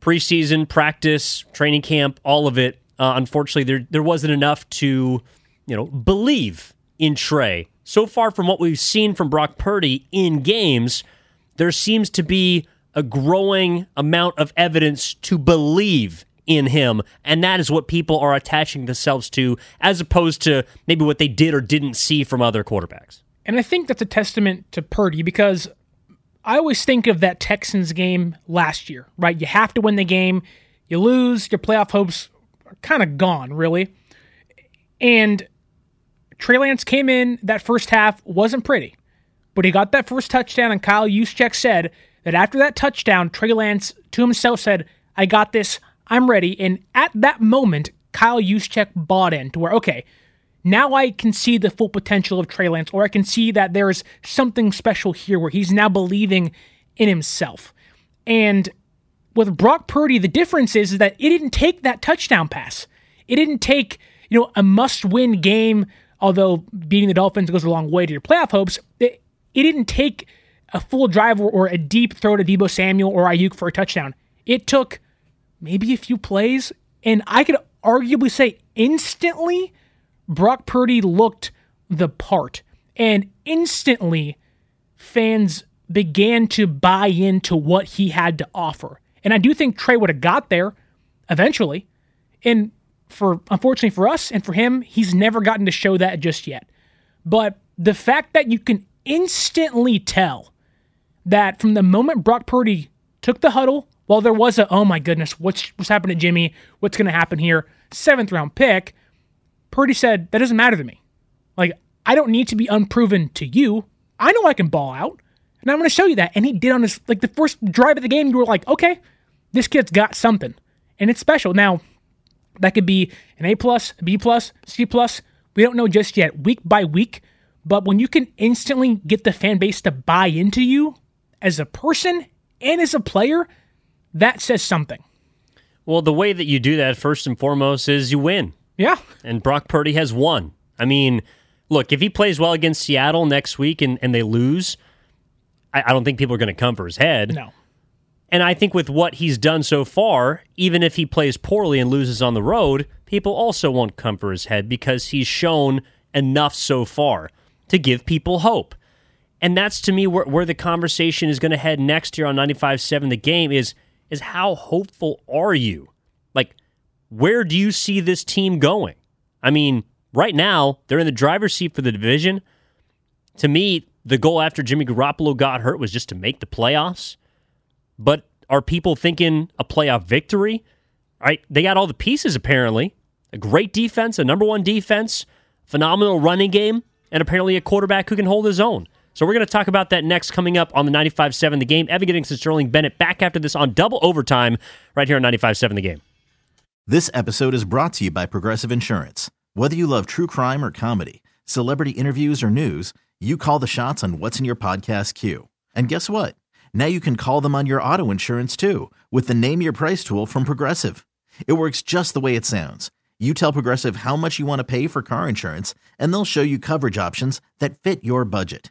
Speaker 3: preseason practice training camp all of it uh, unfortunately there there wasn't enough to you know believe in trey so far from what we've seen from brock purdy in games there seems to be a growing amount of evidence to believe in him and that is what people are attaching themselves to as opposed to maybe what they did or didn't see from other quarterbacks
Speaker 4: And I think that's a testament to Purdy because I always think of that Texans game last year, right? You have to win the game. You lose, your playoff hopes are kind of gone, really. And Trey Lance came in that first half, wasn't pretty, but he got that first touchdown, and Kyle Juszczyk said that after that touchdown, Trey Lance to himself said, I got this, I'm ready. And at that moment, Kyle Juszczyk bought in to where, okay, now I can see the full potential of Trey Lance, or I can see that there's something special here where he's now believing in himself. And with Brock Purdy, the difference is, is that it didn't take that touchdown pass. It didn't take, you know, a must-win game, although beating the Dolphins goes a long way to your playoff hopes. It, it didn't take a full drive or, or a deep throw to Deebo Samuel or Aiyuk for a touchdown. It took maybe a few plays, and I could arguably say instantly Brock Purdy looked the part. And instantly, fans began to buy into what he had to offer. And I do think Trey would have got there eventually. And for unfortunately for us and for him, he's never gotten to show that just yet. But the fact that you can instantly tell that from the moment Brock Purdy took the huddle, while there was a oh my goodness, what's what's happened to Jimmy? What's going to happen here? Seventh round pick Purdy said, That doesn't matter to me. Like, I don't need to be unproven to you. I know I can ball out, and I'm going to show you that. And he did on his, like, the first drive of the game, you were like, okay, this kid's got something, and it's special. Now, that could be an A plus, B plus, C plus. We don't know just yet, week by week. But when you can instantly get the fan base to buy into you as a person and as a player, that says something.
Speaker 3: Well, the way that you do that, first and foremost, is you win.
Speaker 4: Yeah.
Speaker 3: And Brock Purdy has won. I mean, look, if he plays well against Seattle next week and, and they lose, I, I don't think people are going to come for his head.
Speaker 4: No.
Speaker 3: And I think with what he's done so far, even if he plays poorly and loses on the road, people also won't come for his head because he's shown enough so far to give people hope. And that's to me where, where the conversation is going to head next year on 95.7 The Game is is how hopeful are you? Like, where do you see this team going? I mean, right now, they're in the driver's seat for the division. To me, the goal after Jimmy Garoppolo got hurt was just to make the playoffs. But are people thinking a playoff victory? Right? They got all the pieces apparently. A great defense, a number one defense, phenomenal running game, and apparently a quarterback who can hold his own. So we're going to talk about that next coming up on the 95.7 The Game. Evan Giddings and Sterling Bennett back after this on double overtime right here on 95.7 The Game.
Speaker 6: This episode is brought to you by Progressive Insurance. Whether you love true crime or comedy, celebrity interviews or news, you call the shots on what's in your podcast queue. And guess what? Now you can call them on your auto insurance too with the Name Your Price tool from Progressive. It works just the way it sounds. You tell Progressive how much you want to pay for car insurance, and they'll show you coverage options that fit your budget.